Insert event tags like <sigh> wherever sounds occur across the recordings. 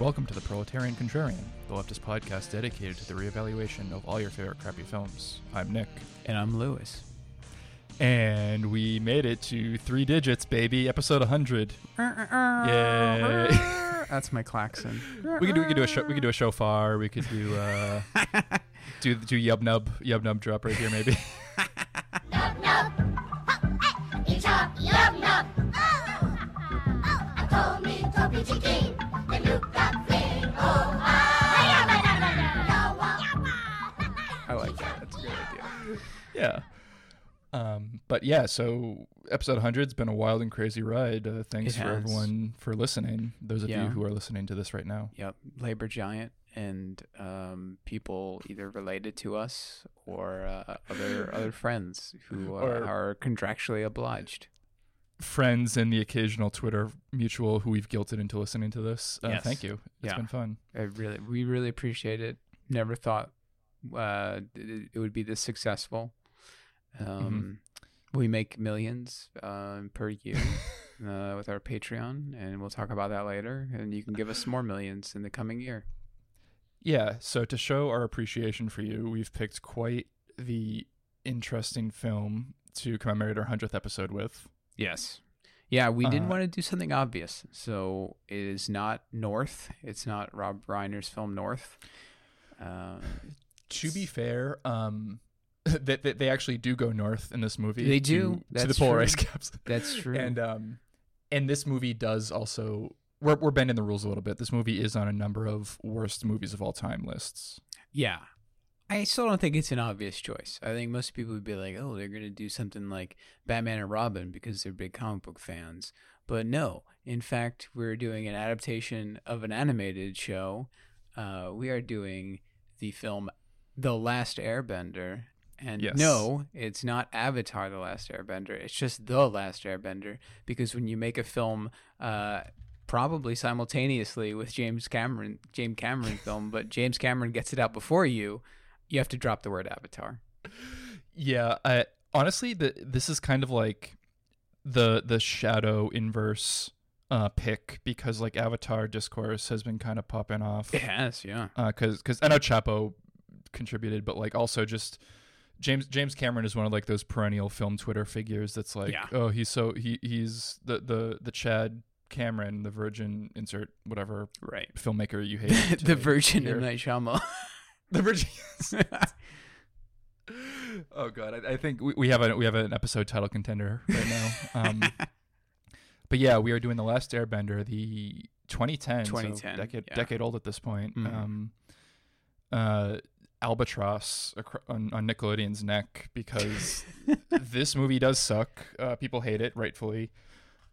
Welcome to the Proletarian Contrarian, the leftist podcast dedicated to the reevaluation of all your favorite crappy films. I'm Nick. And I'm Lewis. And we made it to three digits, baby. Episode 100. Yay. That's my klaxon. We could do we could do a show we could do a shofar. We could do uh do do yub nub yub nub drop right here maybe. Nub nub. Ha, eh, Each up, yum nub. Oh, oh, I told me Toby Chicken. Yeah. Um but yeah, so episode 100's been a wild and crazy ride. Uh, thanks for everyone for listening. Those of Yeah. you who are listening to this right now. Yep. Labor giant and um, people either related to us or uh, other other friends who uh, Or- are contractually obliged. Friends and the occasional Twitter mutual who we've guilted into listening to this. Uh, Yes. Thank you. It's Yeah. been fun. I really, we really appreciate it. Never thought uh, it would be this successful. Um, We make millions um, per year <laughs> uh, with our Patreon, and we'll talk about that later. And you can give us more millions in the coming year. Yeah, so to show our appreciation for you, we've picked quite the interesting film to commemorate our 100th episode with. Yes. Yeah, we didn't Uh, want to do something obvious. So it is not North. It's not Rob Reiner's film North. Uh, To be fair, um, <laughs> they, they, they actually do go north in this movie. They to- do. To, the polar true. ice caps. <laughs> that's true. And um, and this movie does also. We're, we're bending the rules a little bit. This movie is on a number of worst movies of all time lists. yeah. I still don't think it's an obvious choice. I think most people would be like, oh, they're going to do something like Batman and Robin because they're big comic book fans. But no. In fact, we're doing an adaptation of an animated show. Uh, we are doing the film The Last Airbender. And Yes. no, it's not Avatar The Last Airbender. It's just The Last Airbender. Because when you make a film, uh, probably simultaneously with James Cameron, James Cameron film, but James Cameron gets it out before you, you have to drop the word Avatar. Yeah, I, honestly, the, this is kind of like the the shadow inverse uh, pick because like Avatar discourse has been kind of popping off. It has, yeah. because because I know Chapo contributed, but like also just James James Cameron is one of like those perennial film Twitter figures that's like, Yeah. oh, he's so he he's the the the Chad Cameron, the Virgin insert whatever Right. filmmaker you <laughs> hate, the Virgin hear. M. Night Shyamalan. <laughs> the Virgin. <laughs> oh god, I, I think we, we have a we have an episode title contender right now. Um, but yeah, we are doing the Last Airbender, the 2010, so 2010, decade yeah. decade old at this point. Mhm. Um, uh, albatross on, on Nickelodeon's neck because <laughs> this movie does suck. Uh, people hate it, rightfully.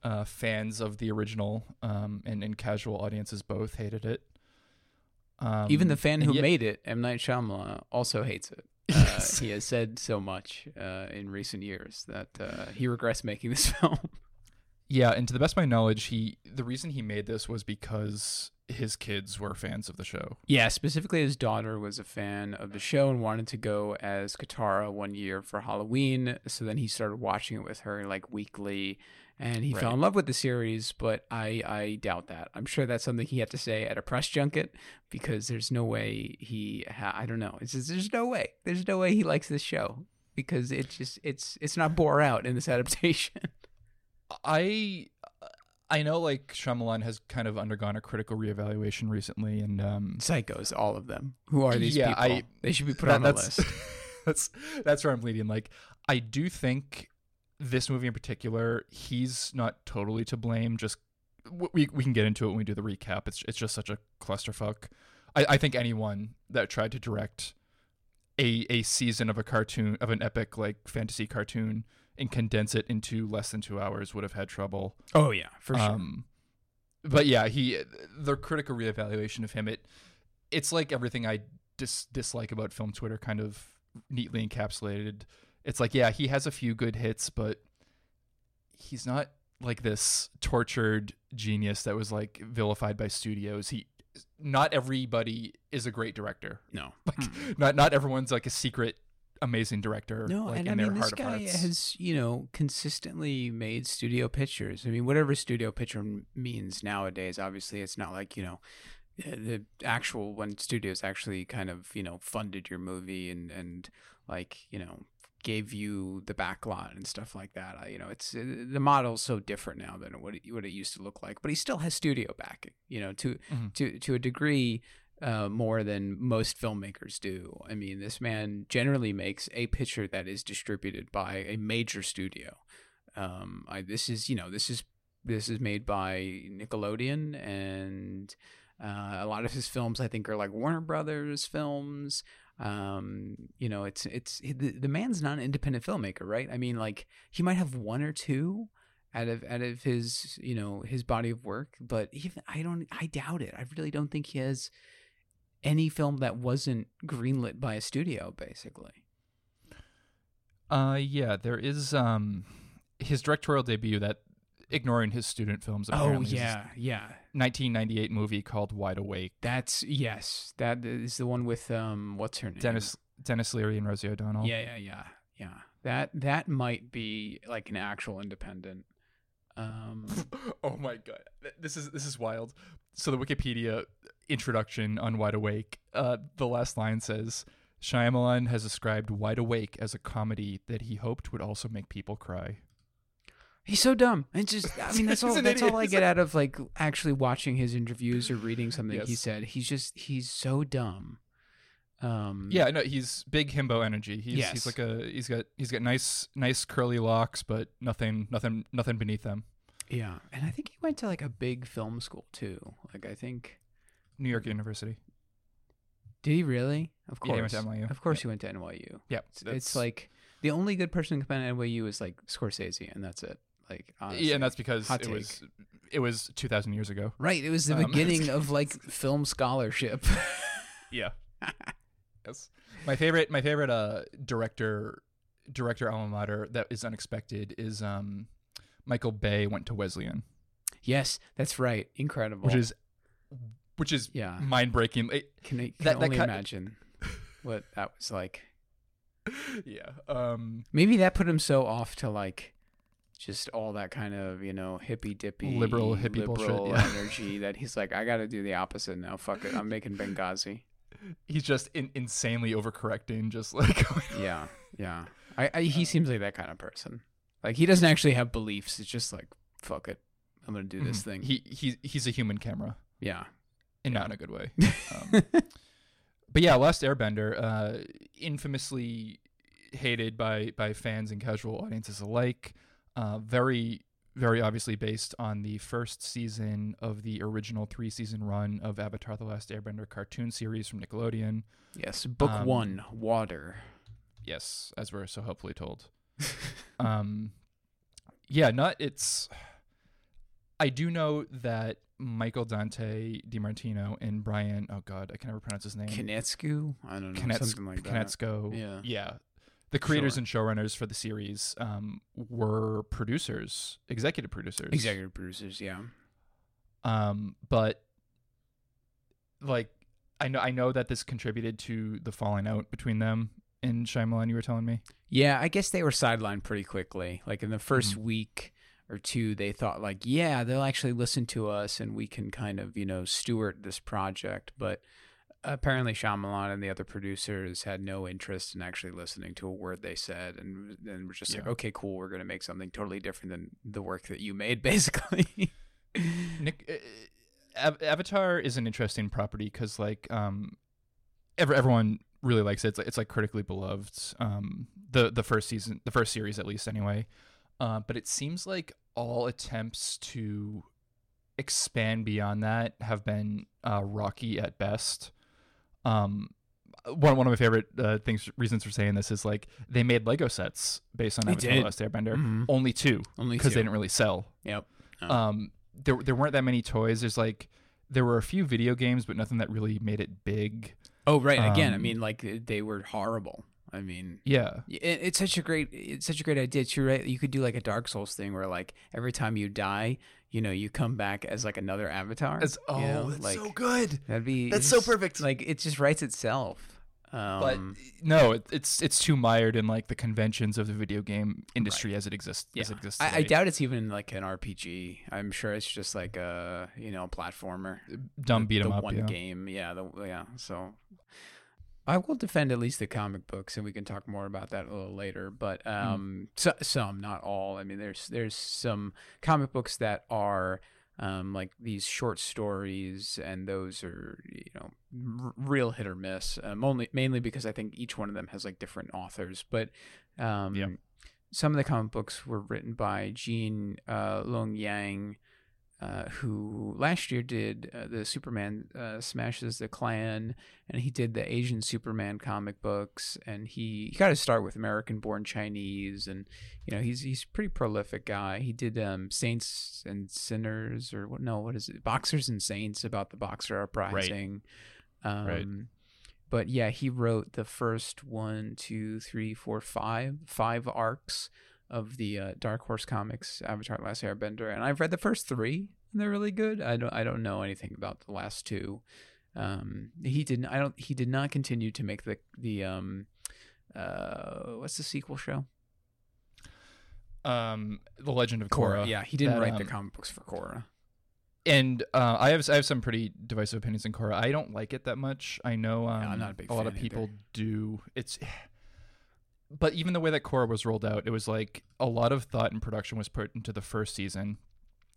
Uh, fans of the original um, and, and casual audiences both hated it. Um, Even the fan who yet- made it, M. Night Shyamalan, also hates it. <laughs> Uh, he has said so much uh, in recent years that uh, he regrets making this <laughs> film. Yeah, and to the best of my knowledge, he the reason he made this was because his kids were fans of the show. Yeah, specifically his daughter was a fan of the show and wanted to go as Katara one year for Halloween. So then he started watching it with her like weekly and he fell in love with the series, but I, I doubt that. I'm sure that's something he had to say at a press junket because there's no way he ha- I don't know. It's just, there's no way. There's no way he likes this show because it just it's it's not bore out in this <laughs> adaptation. I I know like Shyamalan has kind of undergone a critical reevaluation recently, and um, Psychos, all of them. Who are these Yeah, people? I- they should be put that- on the list. <laughs> that's that's where I'm leading. Like, I do think this movie in particular, he's not totally to blame. Just we we can get into it when we do the recap. It's it's just such a clusterfuck. I, I think anyone that tried to direct a a season of a cartoon of an epic like fantasy cartoon and condense it into less than two hours would have had trouble. Oh yeah, for sure. Um, but yeah, he the critical reevaluation of him. It it's like everything I dis- dislike about film Twitter, kind of neatly encapsulated. It's like yeah, he has a few good hits, but he's not like this tortured genius that was like vilified by studios. He not everybody is a great director. no. Like not not everyone's like a secret amazing director. No, like, and in I their mean, this guy has, you know, consistently made studio pictures. I mean, whatever studio picture means nowadays, obviously, it's not like, you know, uh, the actual when studios actually kind of you know funded your movie and and like you know gave you the backlot and stuff like that. I, you know, it's uh, the model's so different now than what it, what it used to look like. But he still has studio backing. You know, to Mhm. to to a degree. Uh, more than most filmmakers do. I mean, this man generally makes a picture that is distributed by a major studio. Um, I, this is, you know, this is this is made by Nickelodeon, and uh, a lot of his films, I think, are like Warner Brothers films. Um, you know, it's it's the, the man's not an independent filmmaker, right? I mean, like he might have one or two out of out of his you know his body of work, but even I don't, I doubt it. I really don't think he has any film that wasn't greenlit by a studio, basically. Uh, yeah, there is um his directorial debut that ignoring his student films. Oh yeah, yeah. 1998 movie called Wide Awake. That's yes. That is the one with um what's her name? Dennis Dennis Leary and Rosie O'Donnell. Yeah, yeah, yeah. Yeah. That that might be like an actual independent. Um <laughs> oh my god, this is this is wild. So the Wikipedia introduction on Wide Awake, uh, the last line says. Shyamalan has described Wide Awake as a comedy that he hoped would also make people cry. he's so dumb. It's just I mean that's <laughs> all that's idiot. all I He's get out of like actually watching his interviews or reading something he said. He's just he's so dumb. Um Yeah, no, he's big himbo energy. He's Yes. he's like a he's got he's got nice nice curly locks, but nothing nothing nothing beneath them. Yeah. And I think he went to like a big film school too. Like I think New York University. did he really? Of Yeah, course. he went to NYU. Of course he went to NYU. Yeah, It's, it's like the only good person to come out of NYU is like Scorsese, and that's it. Like honestly. yeah, and that's because Hot it take. was it was two thousand years ago. right. It was the Um, <laughs> beginning of like film scholarship. Yeah. <laughs> yes. My favorite my favorite uh director director alma mater that is unexpected is um Michael Bay went to Wesleyan, yes, that's right. Incredible. which is which is yeah. mind breaking. Can I can that- that only ki- imagine what that was like. <laughs> yeah. Um Maybe that put him so off to like just all that kind of you know hippy dippy Liberal, hippie bullshit, liberal yeah. energy that he's like I got to do the opposite now. Fuck it, I'm making Benghazi. He's just in, insanely overcorrecting just like <laughs> Yeah, yeah. I, I he seems like that kind of person. Like he doesn't actually have beliefs. It's just like fuck it, I'm gonna do this Mhm. thing. He he he's a human camera, yeah. and not in a good way. <laughs> Um, but yeah, Last Airbender, uh, infamously hated by by fans and casual audiences alike. Uh, very very obviously based on the first season of the original three season run of Avatar: The Last Airbender cartoon series from Nickelodeon. yes. Book Um, one, water. Yes, as we're so hopefully told. <laughs> um yeah not it's i do know that michael dante dimartino and brian oh god i can never pronounce his name Kinetsku. I don't know. Kinets- something like that. Kinetsko. Yeah. yeah the creators Sure. and showrunners for the series um, were producers executive producers Executive producers. Yeah. um but like i know i know that this contributed to the falling out between them and Shyamalan you were telling me Yeah, I guess they were sidelined pretty quickly. Like in the 1st Mhm. week or two, they thought like, yeah, they'll actually listen to us and we can kind of, you know, steward this project. But apparently Shyamalan and the other producers had no interest in actually listening to a word they said and then we're just like, okay, cool, we're going to make something totally different than the work that you made <laughs> basically. Nick, uh, Avatar is an interesting property because like um, ever everyone really likes it. It's like, it's like critically beloved. Um, the the first season, the first series at least, anyway. Uh, but it seems like all attempts to expand beyond that have been uh, rocky at best. Um, one one of my favorite uh, things reasons for saying this is like they made Lego sets based on They Avatar: did. The Last Airbender. Mhm. Only two Only because they didn't really sell Yep. Oh. um there there weren't that many toys there's like there were a few video games but nothing that really made it big oh, right. Again, I um, mean, like they were horrible. I mean, yeah Yeah, it- it's such a great it's such a great idea too right you could do like a dark souls thing where like every time you die you know you come back as like another avatar It's- you oh know, that's like so good that'd be that's it's so perfect. like it just writes itself Um, but no, it, it's it's too mired in like the conventions of the video game industry as it exists. yeah, As it exists I, I doubt it's even like an RPG. I'm sure it's just like a you know platformer. dumb the- beat 'em up. one yeah. game. Yeah, the yeah. So I will defend at least the comic books, and we can talk more about that a little later. But Hmm. um, so, some, not all. I mean, there's there's some comic books that are um, like these short stories, and those are you know r- real hit or miss. Um, only mainly because I think each one of them has like different authors, but um, Yeah. some of the comic books were written by Gene uh, Luen Yang uh, who last year did uh, the Superman uh, smashes the Klan, and he did the Asian Superman comic books, and he, he got to start with American Born Chinese, and you know he's he's a pretty prolific guy. He did um, Saints and Sinners, or what? No, what is it? Boxers and Saints about the Boxer Uprising. Um, Right. But yeah, he wrote the first one, two, three, four, five, five arcs of the uh, Dark Horse Comics Avatar: Last Airbender, and I've read the first three, and they're really good. I don't I don't know anything about the last two. Um, he didn't. I don't. He did not continue to make the the um, uh, what's the sequel show? Um, the Legend of Korra. Yeah, he didn't that, write the um, comic books for Korra. and uh, I have I have some pretty divisive opinions on Korra. I don't like it that much. I know um, I'm not a big a lot of people either. do. It's, but even the way that Korra was rolled out, it was like a lot of thought and production was put into the first season,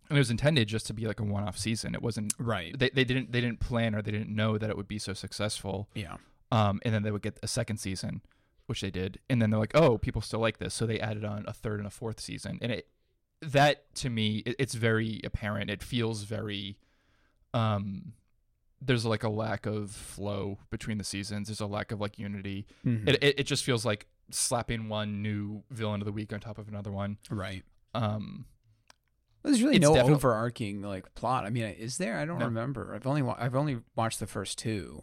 and it was intended just to be like a one-off season. It wasn't. Right. They, they didn't they didn't plan or they didn't know that it would be so successful. Yeah. Um, and then they would get a second season, which they did, and then they're like, oh, people still like this, so they added on a third and a fourth season, and it that to me it, it's very apparent. It feels very um there's like a lack of flow between the seasons. There's a lack of like unity. Mhm. It, it it just feels like slapping one new villain of the week on top of another one. right. Um There's really It's no definite- overarching like plot. I mean, is there? I don't No. remember. I've only wa- I've only watched the first two.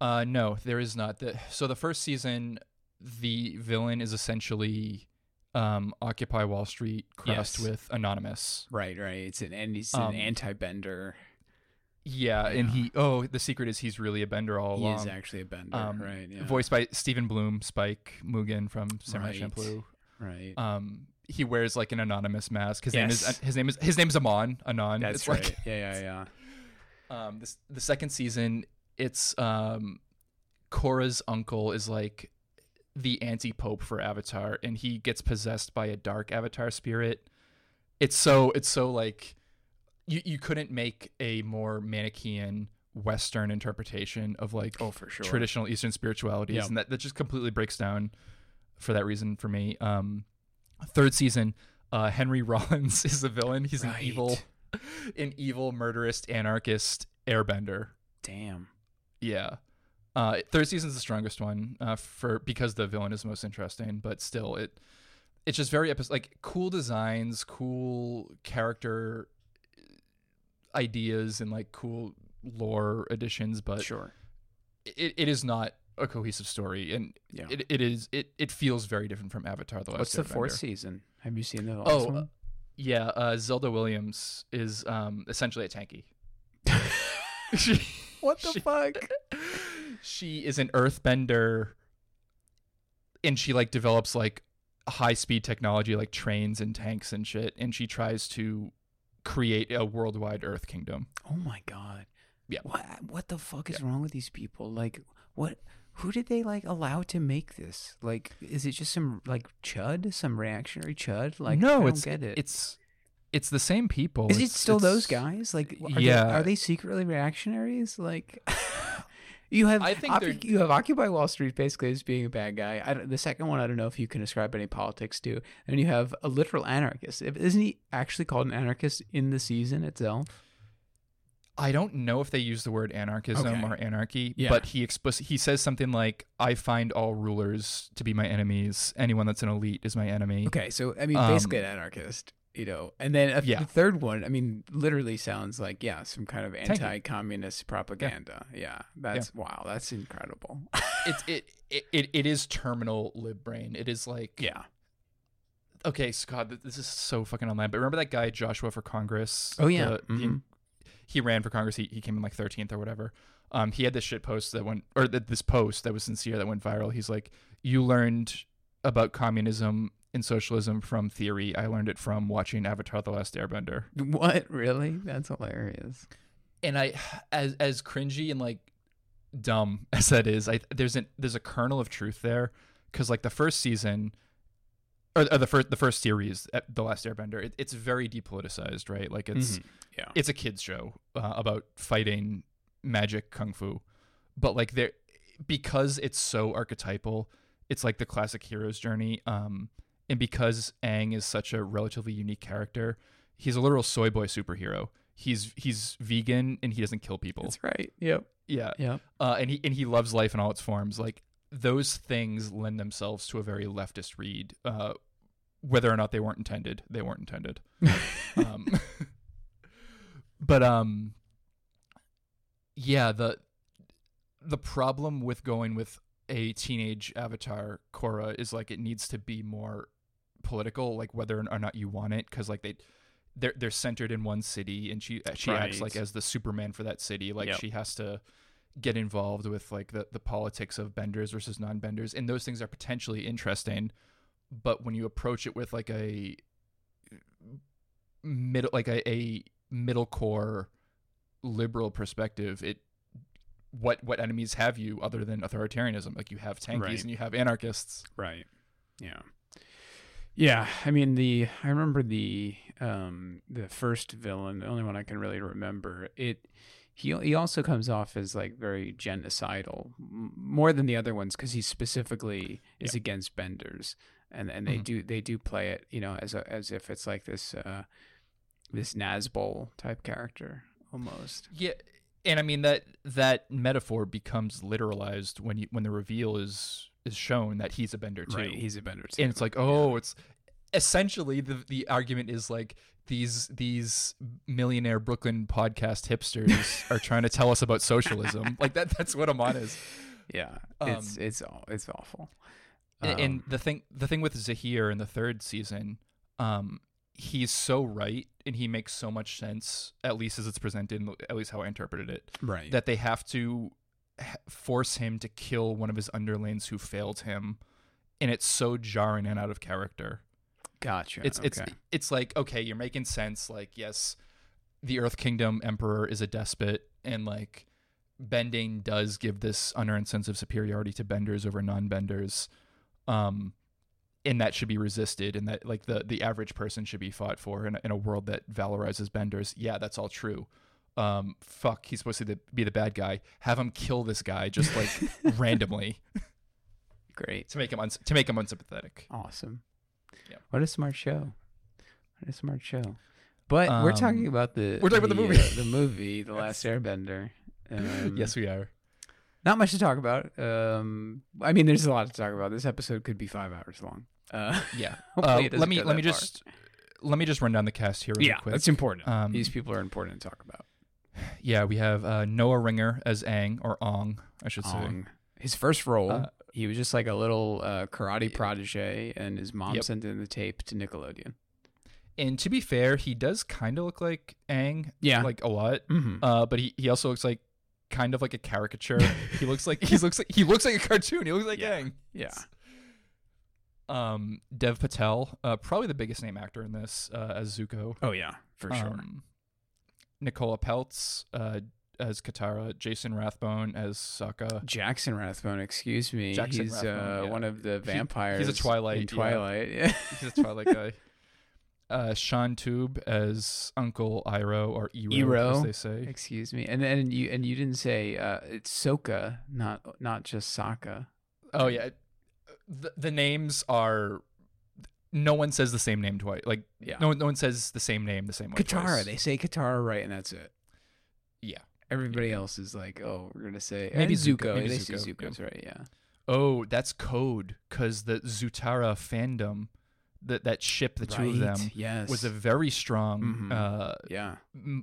uh no, there is not. The so the first season the villain is essentially um Occupy Wall Street crossed Yes. with Anonymous. Right. Right. It's an and he's Um, an anti-bender. Yeah, and he oh the secret is he's really a bender all He along. is actually a bender. um, right. Yeah. Voiced by Stephen Blum, Spike Mugen from Samurai Right. Champloo. Right. Um, he wears like an anonymous mask. His name is his name is his name is Amon. Anon. That's it's right. like yeah. Yeah. Yeah. <laughs> um this the second season. It's um, Korra's uncle is like the anti pope for Avatar, and he gets possessed by a dark Avatar spirit. It's so it's so like you you couldn't make a more Manichean Western interpretation of like Oh, for sure. traditional Eastern spiritualities, and that, that just completely breaks down for that reason for me. Um, third season, uh, Henry <laughs> Rollins is the villain. He's an evil, <laughs> an evil murderous anarchist airbender. Damn. Yeah. Uh, third season's the strongest one uh, for because the villain is most interesting, but still it it's just very like cool designs, cool character ideas, and like cool lore additions, but sure. it, it is not a cohesive story and Yeah. it, it is it, it feels very different from avatar the last What's the fourth season? Have you seen the last oh one? uh, yeah uh, zelda williams is um essentially a tankie she, <laughs> what the she- fuck? <laughs> she is an earthbender and she like develops like high speed technology like trains and tanks and shit and she tries to create a worldwide earth kingdom Oh my god. Yeah. What what the fuck is wrong with these people? Like what who did they like allow to make this? Like is it just some like chud, some reactionary chud? Like I no don't it's get it. it's it's the same people Is it still those guys? Like are Yeah. they, are they secretly reactionaries? Like <laughs> You have I think Occu- they're- you have Occupy Wall Street basically as being a bad guy. I don't, the second one I don't know if you can ascribe any politics to. And you have a literal anarchist. Isn't he actually called an anarchist in the season itself? I don't know if they use the word anarchism Okay. or anarchy, Yeah. but he explicit he says something like, "I find all rulers to be my enemies. Anyone that's an elite is my enemy." Okay, so I mean, Um, basically an anarchist, you know, and then a, Yeah. the third one, I mean, literally sounds like yeah, some kind of anti-communist propaganda. Yeah, that's wow, that's incredible. <laughs> It's it, it it it is terminal lib brain. It is like yeah. okay, Scott, this is so fucking online. But remember that guy Joshua for Congress? Oh, yeah. The- the- Mhm. he ran for Congress. He he came in like thirteenth or whatever. Um, he had this shit post that went, or th- this post that was sincere that went viral. He's like, "You learned about communism and socialism from theory. I learned it from watching Avatar: The Last Airbender." What really? That's hilarious. And I, as as cringy and like dumb <laughs> as that is, I there's an there's a kernel of truth there because like the first season. Or, or the first, the first series, uh, the Last Airbender, it, it's very depoliticized, right? Like it's, Mhm. Yeah. it's a kids show uh, about fighting magic kung fu but like there because it's so archetypal it's like the classic hero's journey um and because Aang is such a relatively unique character he's a literal soy boy superhero he's he's vegan and he doesn't kill people That's right. Yep. yeah Yeah. uh, and he and he loves life in all its forms. Like those things lend themselves to a very leftist read, uh, whether or not they weren't intended. They weren't intended. <laughs> um, but um, yeah the the problem with going with a teenage avatar Korra is like it needs to be more political, like whether or not you want it, because like they. They're, they're centered in one city and she uh, she acts like as the superman for that city like Yep. she has to get involved with like the, the politics of benders versus non-benders and those things are potentially interesting but when you approach it with like a middle like a, a middle core liberal perspective it what what enemies have you other than authoritarianism like you have tankies Right. and you have anarchists Right. Yeah. Yeah, I mean the I remember the um the first villain, the only one I can really remember. It he he also comes off as like very genocidal more than the other ones cuz he specifically is against benders. And and they Mhm. do they do play it, you know, as a, as if it's like this uh this Nazbol type character almost. yeah and i mean that that metaphor becomes literalized when you when the reveal is is shown that he's a bender too Right, he's a bender too. and it's like oh it's essentially the the argument is like these these millionaire brooklyn podcast hipsters <laughs> are trying to tell us about socialism like that that's what amon is yeah, um, it's it's it's awful. and, and Um, the thing the thing with Zaheer in the third season um he's so right and he makes so much sense at least as it's presented at least how i interpreted it right. that they have to force him to kill one of his underlings who failed him and it's so jarring and out of character gotcha. it's it's okay. it's like okay you're making sense like yes the earth kingdom emperor is a despot and like bending does give this unearned sense of superiority to benders over non-benders um and that should be resisted and that like the the average person should be fought for in in a world that valorizes benders yeah that's all true um fuck he's supposed to be the bad guy have him kill this guy just like <laughs> randomly Great. to make him uns- to make him unsympathetic Awesome. Yep. What a smart show. What a smart show. But we're talking Um, about the we're talking about the movie. uh, the movie, The <laughs> Last Airbender. Um, yes we are Not much to talk about. Um, I mean, there's a lot to talk about. This episode could be five hours long. Uh, Yeah. <laughs> Uh, let me let me far. just let me just run down the cast here. Really yeah, quick. that's important. Um, These people are important to talk about. Yeah. We have uh, Noah Ringer as Ang or Ong, I should say. His first role, Uh, he was just like a little uh, karate protege, and his mom Yep. sent in the tape to Nickelodeon. And to be fair, he does kind of look like Ang, Yeah. like a lot. mm-hmm. Uh, but he, he also looks like kind of like a caricature. he looks like he <laughs> looks like he looks like a cartoon. He looks like Yeah. Aang. yeah. Um, Dev Patel, uh, probably the biggest name actor in this uh, as Zuko. Oh yeah, for sure. Nicola Peltz uh, as Katara, Jason Rathbone as Sokka. Jackson Rathbone, excuse me. Jackson he's Rathbone, uh, yeah. one of the He- vampires. he's a Twilight, In yeah. Twilight, yeah. He's a Twilight guy. <laughs> Uh, Shaun Toub as Uncle Iroh or Ero, Iroh. as they say. excuse me. And then you and you didn't say uh, it's Soka, not not just Sokka. Oh yeah, the, the names are. No one says the same name twice. Like Yeah. no one, no one says the same name the same way. Katara. twice. They say Katara right, and that's it. Yeah. Everybody else is like, oh, we're gonna say Maybe Zuko, Zuko. maybe they say Zuko, Zuko's right. Yeah. Oh, that's code because the Zutara fandom, that that ship, the two of them, Yes. was a very strong Mhm. uh, yeah.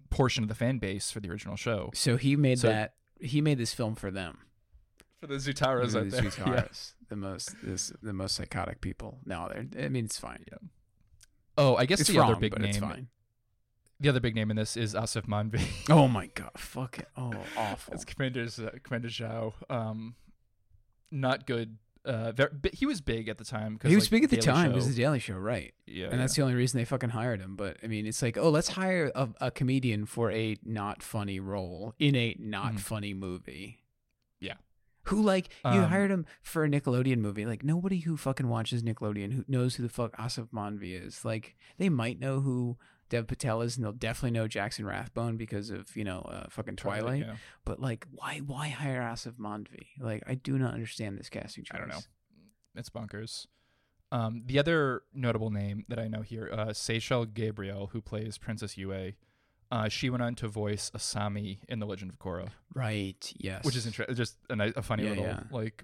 portion of the fan base for the original show. So he made So- that. He made this film for them. For the Zutaras the out there, <laughs> yeah. Zutaras, the most this, the most psychotic people. No. I mean, it's fine. Yeah. Oh, I guess It's the wrong, other big but name, it's fine. the other big name in this is Aasif Mandvi. <laughs> Oh my god, fuck it. Oh, awful. It's Commander uh, Commander Zhao. Um, not good. Uh, very, he was big at the time. 'cause, He was like, big at the Daily time. Show- It was the Daily Show, right? yeah, and that's the only reason they fucking hired him. But I mean, it's like, oh, let's hire a, a comedian for a not funny role in a not Mhm. funny movie. Who like you Um, hired him for a Nickelodeon movie? Like nobody who fucking watches Nickelodeon who knows who the fuck Aasif Mandvi is. Like they might know who Dev Patel is, and they'll definitely know Jackson Rathbone because of you know uh, fucking Twilight. yeah. But like, why why hire Aasif Mandvi? Like I do not understand this casting choice. I don't know. It's bonkers. Um, the other notable name that I know here, uh, Seychelle Gabriel, who plays Princess Yue, uh, she went on to voice Asami in The Legend of Korra, Right? Yes. which is interesting. Just a, ni- a funny Yeah, little yeah. like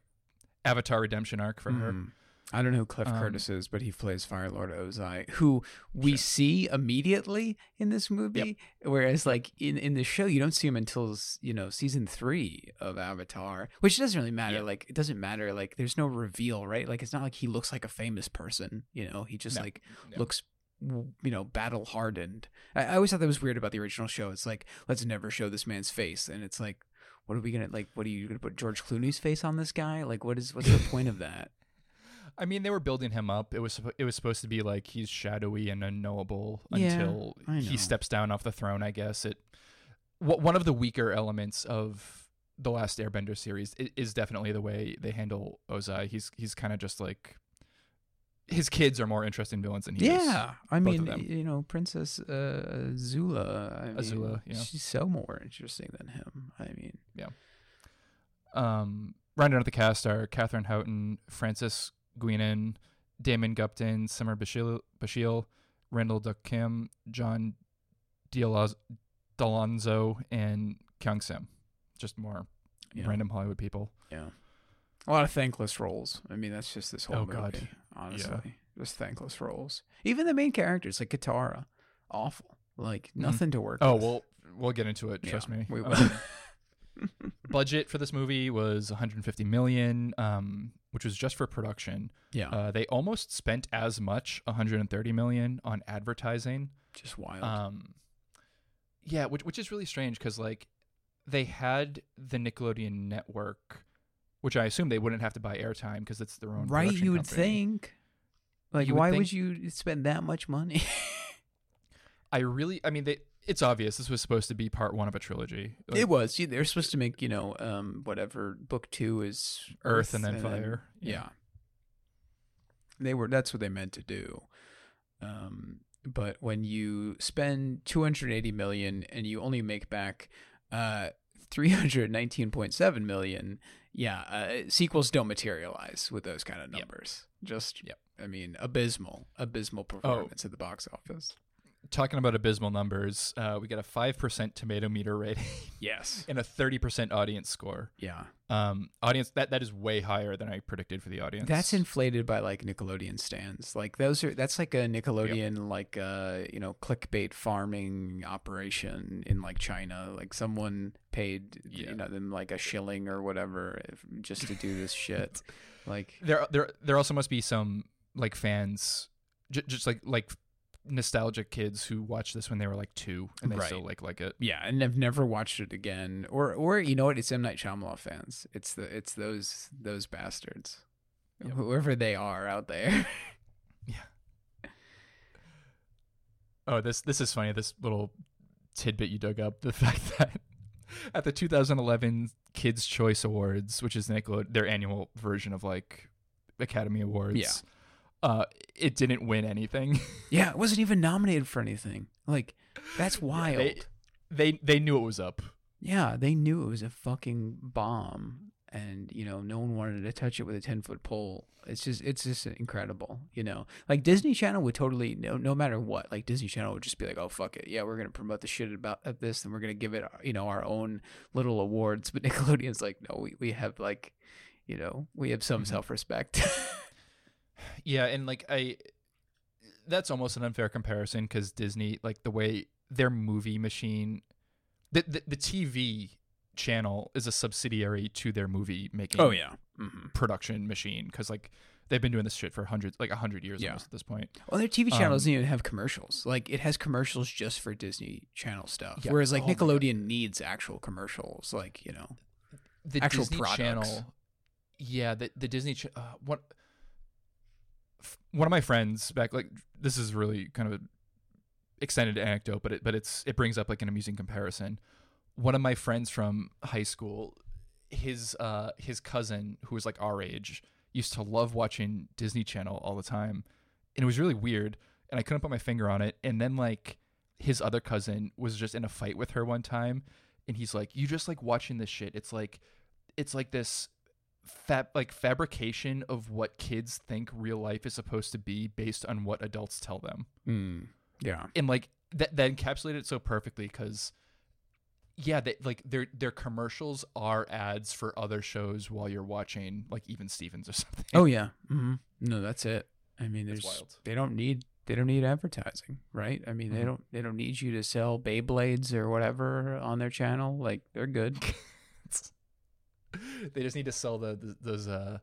Avatar redemption arc for her. Mhm. I don't know who Cliff Um, Curtis is, but he plays Fire Lord Ozai, who we see immediately in this movie. Whereas, like in in the show, you don't see him until you know season three of Avatar, which doesn't really matter. Yeah. Like it doesn't matter. Like there's no reveal, right? Like it's not like he looks like a famous person. You know, he just No, like no. looks. W- You know, battle hardened. I, I always thought that was weird about the original show. It's like let's never show this man's face, and it's like, what are we gonna like? What are you gonna put George Clooney's face on this guy? Like, what is what's the point of that? <laughs> I mean, they were building him up. It was it was supposed to be like he's shadowy and unknowable Yeah, until he steps down off the throne. I guess it. wh- One of the weaker elements of the last Airbender series is definitely the way they handle Ozai. He's he's kind of just like his kids are more interesting villains than he is. Yeah, I mean, you know, Princess uh, Azula. I mean, Azula, yeah. she's so more interesting than him. I mean, yeah. Um, rounding out the cast are Katharine Houghton, Francis Guinan, Damon Gupton, Summer Bashil, Bashil Randall Duk Kim, John Dalonzo, and Keong Sim. Just more Yeah. random Hollywood people. yeah, a lot of thankless roles. I mean, that's just this whole Oh, movie. God. Honestly, just thankless roles. Even the main characters, like Katara, awful. Like Mhm. nothing to work. Oh, with. we'll we'll get into it. Trust Yeah, me. we <laughs> will. budget for this movie was 150 million, um, which was just for production. yeah, Uh, they almost spent as much, 130 million, on advertising. just wild. Um, yeah, which which is really strange because like they had the Nickelodeon network, which I assume they wouldn't have to buy airtime because it's their own. right? You would company. think. Like, You would why think- would you spend that much money? <laughs> I really, I mean, they. It's obvious this was supposed to be part one of a trilogy. Like, it was. They're supposed to make, you know, um, whatever book two is Earth and then Fire. yeah. Yeah. They were. That's what they meant to do. Um, but when you spend 280 million and you only make back uh 319.7 million, yeah, uh, sequels don't materialize with those kind of Yep. numbers. Just, Yep. I mean, abysmal, abysmal performance at the box office. Talking about abysmal numbers, uh, we got a five percent tomato meter rating <laughs> Yes. and a thirty percent audience score. Yeah. Um, audience that that is way higher than I predicted for the audience. That's inflated by like Nickelodeon stands. Like those are that's like a Nickelodeon like uh you know clickbait farming operation in like China. Like someone paid Yeah. you know them like a shilling or whatever if, just to do this shit. <laughs> Like there there there also must be some like fans j- just like like nostalgic kids who watched this when they were like two and they Right. still like like it yeah, and I've never watched it again. Or or you know what? It's M Night Shyamalan fans. It's the it's those those bastards, Yep. whoever they are out there. <laughs> Yeah. Oh this this is funny this little tidbit you dug up the <laughs> fact that at the 2011 kids choice awards which is Nickelode their annual version of like academy awards Yeah. Uh it didn't win anything <laughs> yeah, it wasn't even nominated for anything. Like that's wild. they, they they knew it was up Yeah, they knew it was a fucking bomb, and you know, no one wanted to touch it with a ten foot pole. It's just, it's just incredible. You know, like Disney Channel would totally, no, no matter what, like Disney Channel would just be like, oh fuck it, yeah, we're gonna promote the shit about of this, and we're gonna give it, you know, our own little awards. <laughs> But Nickelodeon's like, no, we we have like, you know, we have some Mhm. self respect. <laughs> Yeah, and like I, that's almost an unfair comparison because Disney, like the way their movie machine, the, the the TV channel is a subsidiary to their movie making mm-hmm. production machine because like they've been doing this shit for hundreds, like a hundred years Yeah. almost at this point. Well, their TV channel Um, doesn't even have commercials. Like it has commercials just for Disney Channel stuff. Yeah. Whereas like Oh. Nickelodeon needs actual commercials. Like you know. The Actual Disney products. Channel, yeah, the the Disney ch- uh, what f- one of my friends back like this is really kind of a extended anecdote, but it but it's it brings up like an amusing comparison. One of my friends from high school, his uh his cousin who was like our age used to love watching Disney Channel all the time, and it was really weird. And I couldn't put my finger on it. And then like his other cousin was just in a fight with her one time, and he's like, "You just like watching this shit. It's like, it's like this." Fab, like fabrication of what kids think real life is supposed to be based on what adults tell them Mm, yeah. and like that that encapsulated it so perfectly because yeah they, like their their commercials are ads for other shows while you're watching like even stevens or <laughs> something Oh yeah. hmm No, that's it. I mean, there's wild. they don't need they don't need advertising, right? I mean, they Mhm. don't they don't need you to sell Beyblades or whatever on their channel. Like they're good. <laughs> <laughs> they just need to sell the, the those uh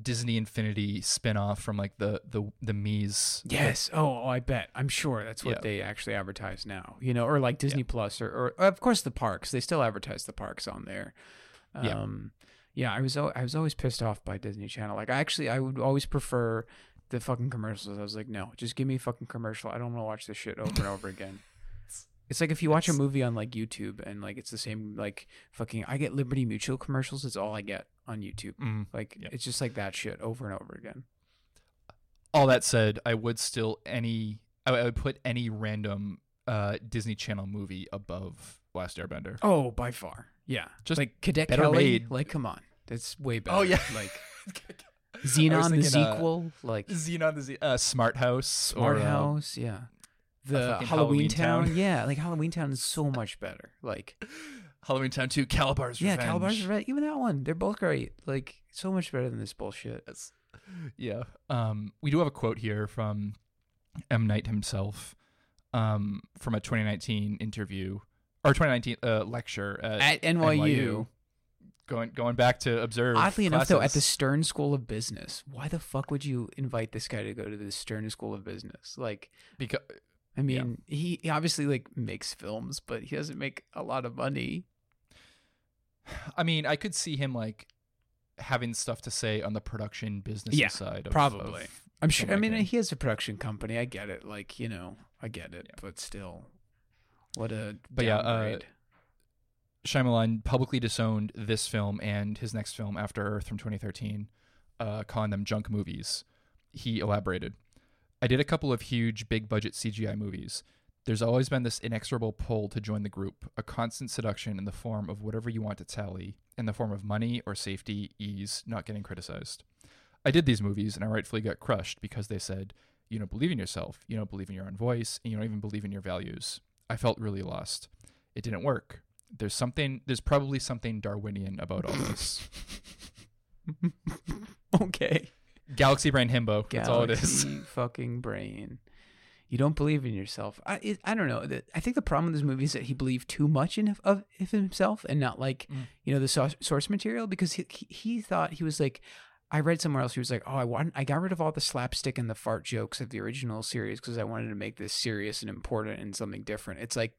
disney infinity spin-off from like the the the Mies. Yes. Oh, oh, I bet. I'm sure that's what Yeah. they actually advertise now. You know, or like Disney Plus, or, or of course the parks. They still advertise the parks on there. Yeah. Um, yeah. I was I was always pissed off by Disney Channel. Like, I actually I would always prefer the fucking commercials. I was like, no, just give me a fucking commercial. I don't want to watch this shit over and over again. It's like if you watch a movie on like YouTube and like it's the same like fucking I get Liberty Mutual commercials. It's all I get on YouTube. Mm. Like Yep. it's just like that shit over and over again. all that said i would still any i would- I would put any random uh disney channel movie above last airbender Oh, by far. Yeah. Just like Cadet Kelly. made. Like, come on. That's way better. Oh, yeah. Like <laughs> Zenon the thinking, uh, sequel. like Zenon the Z- uh, Smart House Smart or, uh, House. Yeah. The Halloween, Halloween Town. Town. Yeah. Like Halloween Town is so much better. Like, Halloween Town 2, Kalabar's yeah, Revenge. Kalabar's Revenge. Even that one. They're both great. Like, so much better than this bullshit. Yes. Yeah. Um, we do have a quote here from M. Night himself um, from a 2019 interview or 2019 uh, lecture at, At NYU. Going going back to observe. Oddly enough, though, at the. Stern School of Business, why the fuck would you invite this guy to go to the Stern School of Business? Like, because I mean, he, he obviously like makes films, but he doesn't make a lot of money. I mean, I could see him like having stuff to say on the production business Yeah, side. Of, probably. of- I'm sure. I mean, he has a production company. I get it. Like, you know, I get it. Yeah. But still, what a But yeah, uh, downgrade. Shyamalan publicly disowned this film and his next film, After Earth, from 2013, uh, calling them junk movies. He elaborated I did a couple of huge, big budget CGI movies. There's always been this inexorable pull to join the group, a constant seduction in the form of whatever you want to tally, in the form of money or safety, ease, not getting criticized. I did these movies and I rightfully got crushed because they said, You don't believe in yourself, you don't believe in your own voice, and you don't even believe in your values. I felt really lost. It didn't work there's something there's probably something darwinian about all this <laughs> okay. Galaxy brain himbo that's all it is Galaxy <laughs> fucking brain. You don't believe in yourself. I it, I don't know. The- I think the problem with this movie is that he believed too much in of, of himself and not like Mm. you know the source, source material because he, he he thought he was like. I read somewhere else he was like, "Oh, I want I got rid of all the slapstick and the fart jokes of the original series because I wanted to make this serious and important and something different." It's like,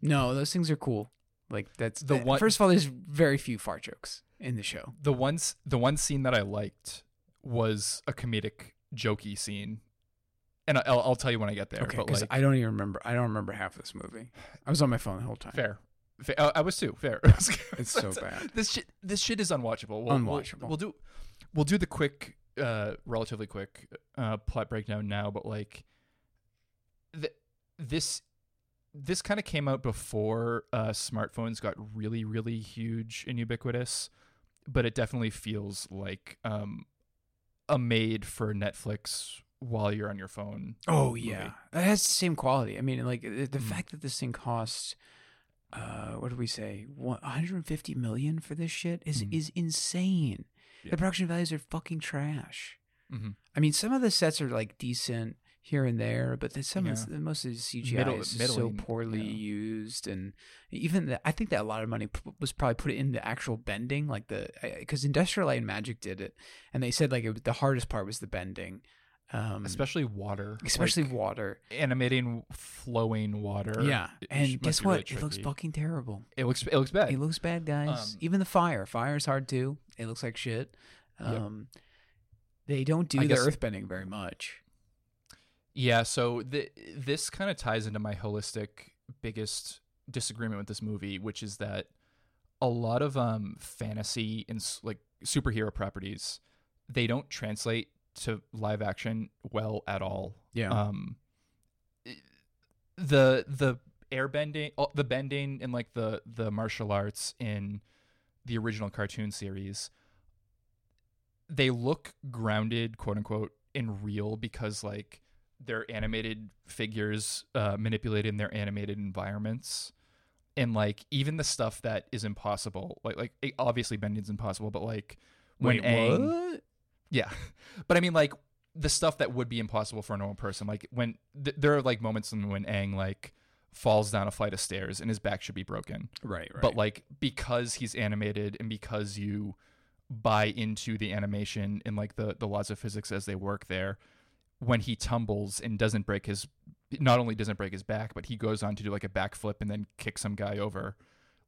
no, those things are cool. Like that's The the one- First of all, there's very few fart jokes in the show. the ones the one scene that i liked was a comedic jokey scene and i'll, I'll tell you when i get there Okay, because like I don't even remember. I don't remember half of this movie. I was on my phone the whole time. fair, Fa- uh, I was too fair. <laughs> It's so bad. This shit, this shit is unwatchable. We'll, we'll- Unwatchable. We'll, do, we'll do the quick, uh, relatively quick, uh, plot breakdown now. But like, th- this, this kind of came out before uh, smartphones got really, really huge and ubiquitous. But it definitely feels like um, a made for Netflix while you're on your phone. Oh movie. yeah, it has the same quality. I mean, like the, the Mm. fact that this thing costs, uh, what do we say, one hundred and fifty million for this shit is Mhm. is insane. Yeah. The production values are fucking trash. Mhm. I mean, some of the sets are like decent. Here and there, but some of the, most of the CGI Middle- is so poorly yeah. used, and even the, I think that a lot of money p- was probably put into actual bending, like the because Industrial Light and Magic did it, and they said like it, the hardest part was the bending, um, especially water, especially like, water. animating flowing water. Yeah, and guess be really what? it looks fucking terrible. It looks it looks bad. It looks bad, guys. Um, Even the fire. Fire is hard too. It looks like shit. Yep. Um, They don't do I the earthbending very much. Yeah, so th- this kind of ties into my holistic biggest disagreement with this movie, which is that a lot of um fantasy and like superhero properties, they don't translate to live action well at all. Yeah. Um the the airbending oh, the bending and like the the martial arts in the original cartoon series they look grounded quote unquote in real because like they're animated figures uh, manipulated in their animated environments and like even the stuff that is impossible like like it- obviously bending's impossible but like when Wait, Aang, what? yeah <laughs> but i mean like the stuff that would be impossible for a normal person like when th- there are like moments in when Aang like falls down a flight of stairs and his back should be broken Right, right. but like because he's animated and because you buy into the animation and like the the laws of physics as they work there when he tumbles and doesn't break his not only doesn't break his back but he goes on to do like a backflip and then kick some guy over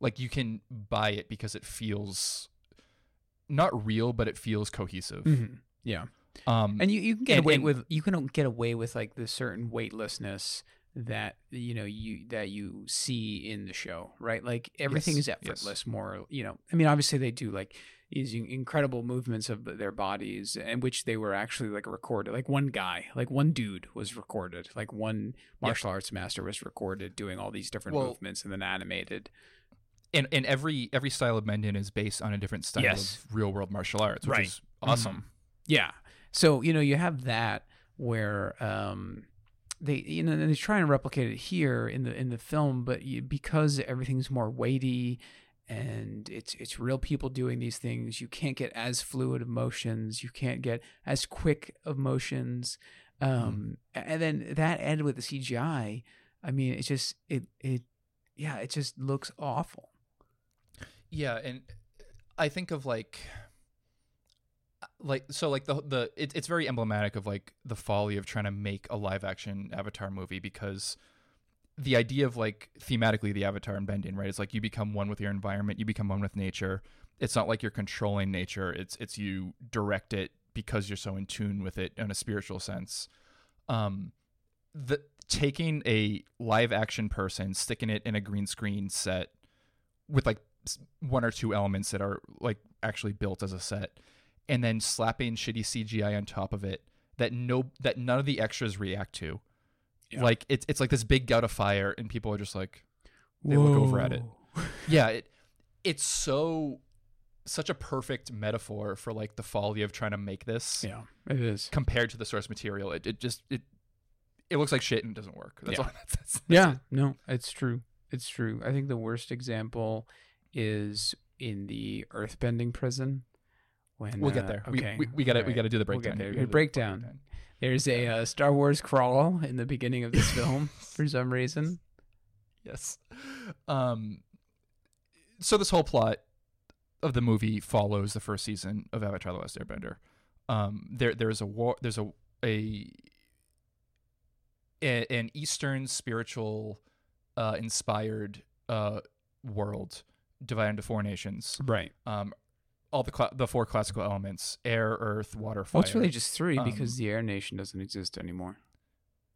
like you can buy it because it feels not real but it feels cohesive Mhm. yeah. um and you, you can get and- away and- with you can get away with like the certain weightlessness that you know you that you see in the show right like everything Yes, is yes. effortless more you know i mean obviously they do like in- incredible movements of their bodies in which they were actually like recorded like one guy like one dude was recorded like one martial arts master was recorded doing all these different Well- movements and then animated and and every every style of bending is based on a different style Yes. of real world martial arts which Right. is awesome Yeah. So, you know, you have that where um they you know and they try and replicate it here in the in the film, but you, because everything's more weighty and it's it's real people doing these things, you can't get as fluid emotions, you can't get as quick emotions. Um and then that added with the CGI, I mean, it just it it yeah, it just looks awful. Yeah, and I think of like like so like the the it, it's very emblematic of like the folly of trying to make a live action avatar movie because the idea of like thematically the avatar and bending right it's like you become one with your environment you become one with nature it's not like you're controlling nature it's it's you direct it because you're so in tune with it in a spiritual sense um the taking a live action person sticking it in a green screen set with like one or two elements that are like actually built as a set and then slapping shitty CGI on top of it that no that none of the extras react to. Yeah. Like it's it's like this big gout of fire and people are just like They look over at it. Yeah, <laughs> it it's so such a perfect metaphor for like the folly of trying to make this Yeah, it is. compared to the source material. It it just it it looks like shit and it doesn't work. That's Yeah. all <laughs> that's, that's, that's Yeah, it. no, it's true. It's true. I think the worst example is in the earthbending prison. When We'll get uh, there. Okay, We, we, we gotta we gotta do the We'll get breakdown. there. The gotta do the breakdown. There's a uh, Star Wars crawl in the beginning of this <laughs> film for some reason. Yes. Um so this whole plot of the movie follows the first season of Avatar the Last Airbender. Um there there's a war there's a a, a an eastern spiritual uh inspired uh world divided into four nations. Right. Um all the cla- the four classical elements: air, earth, water, fire. Well, it's really just three because Um, the Air Nation doesn't exist anymore.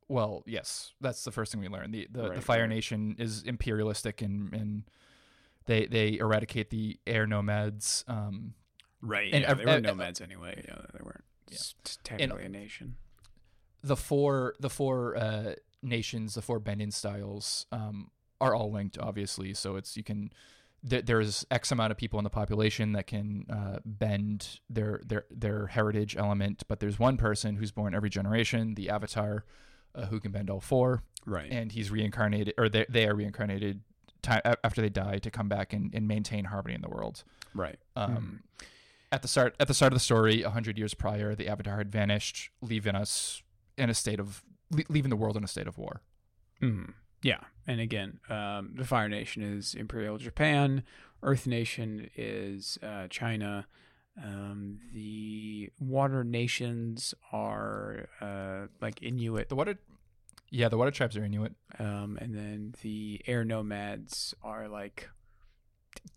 Well, yes, that's the first thing we learn. The the, the Fire right. Nation is imperialistic and and they they eradicate the air nomads. Um, Right. and yeah, ev- they were ev- nomads anyway. Yeah, they weren't Yeah. technically a nation. the four the four uh, nations, the four bending styles, um, are all linked, obviously. So it's you can there, there's X amount of people in the population that can uh, bend their their their heritage element, but there's one person who's born every generation, the Avatar, uh, who can bend all four. Right. and he's reincarnated or they, they are reincarnated ti after they die to come back and, and maintain harmony in the world right. um, at the start at the start of the story 100 years prior the avatar had vanished leaving us in a state of leaving the world in a state of war. Mm, yeah, and again, um, the Fire Nation is Imperial Japan. Earth Nation is uh, China. Um, the Water Nations are uh, like Inuit, The water, yeah, the water tribes are Inuit. um, and then the Air Nomads are like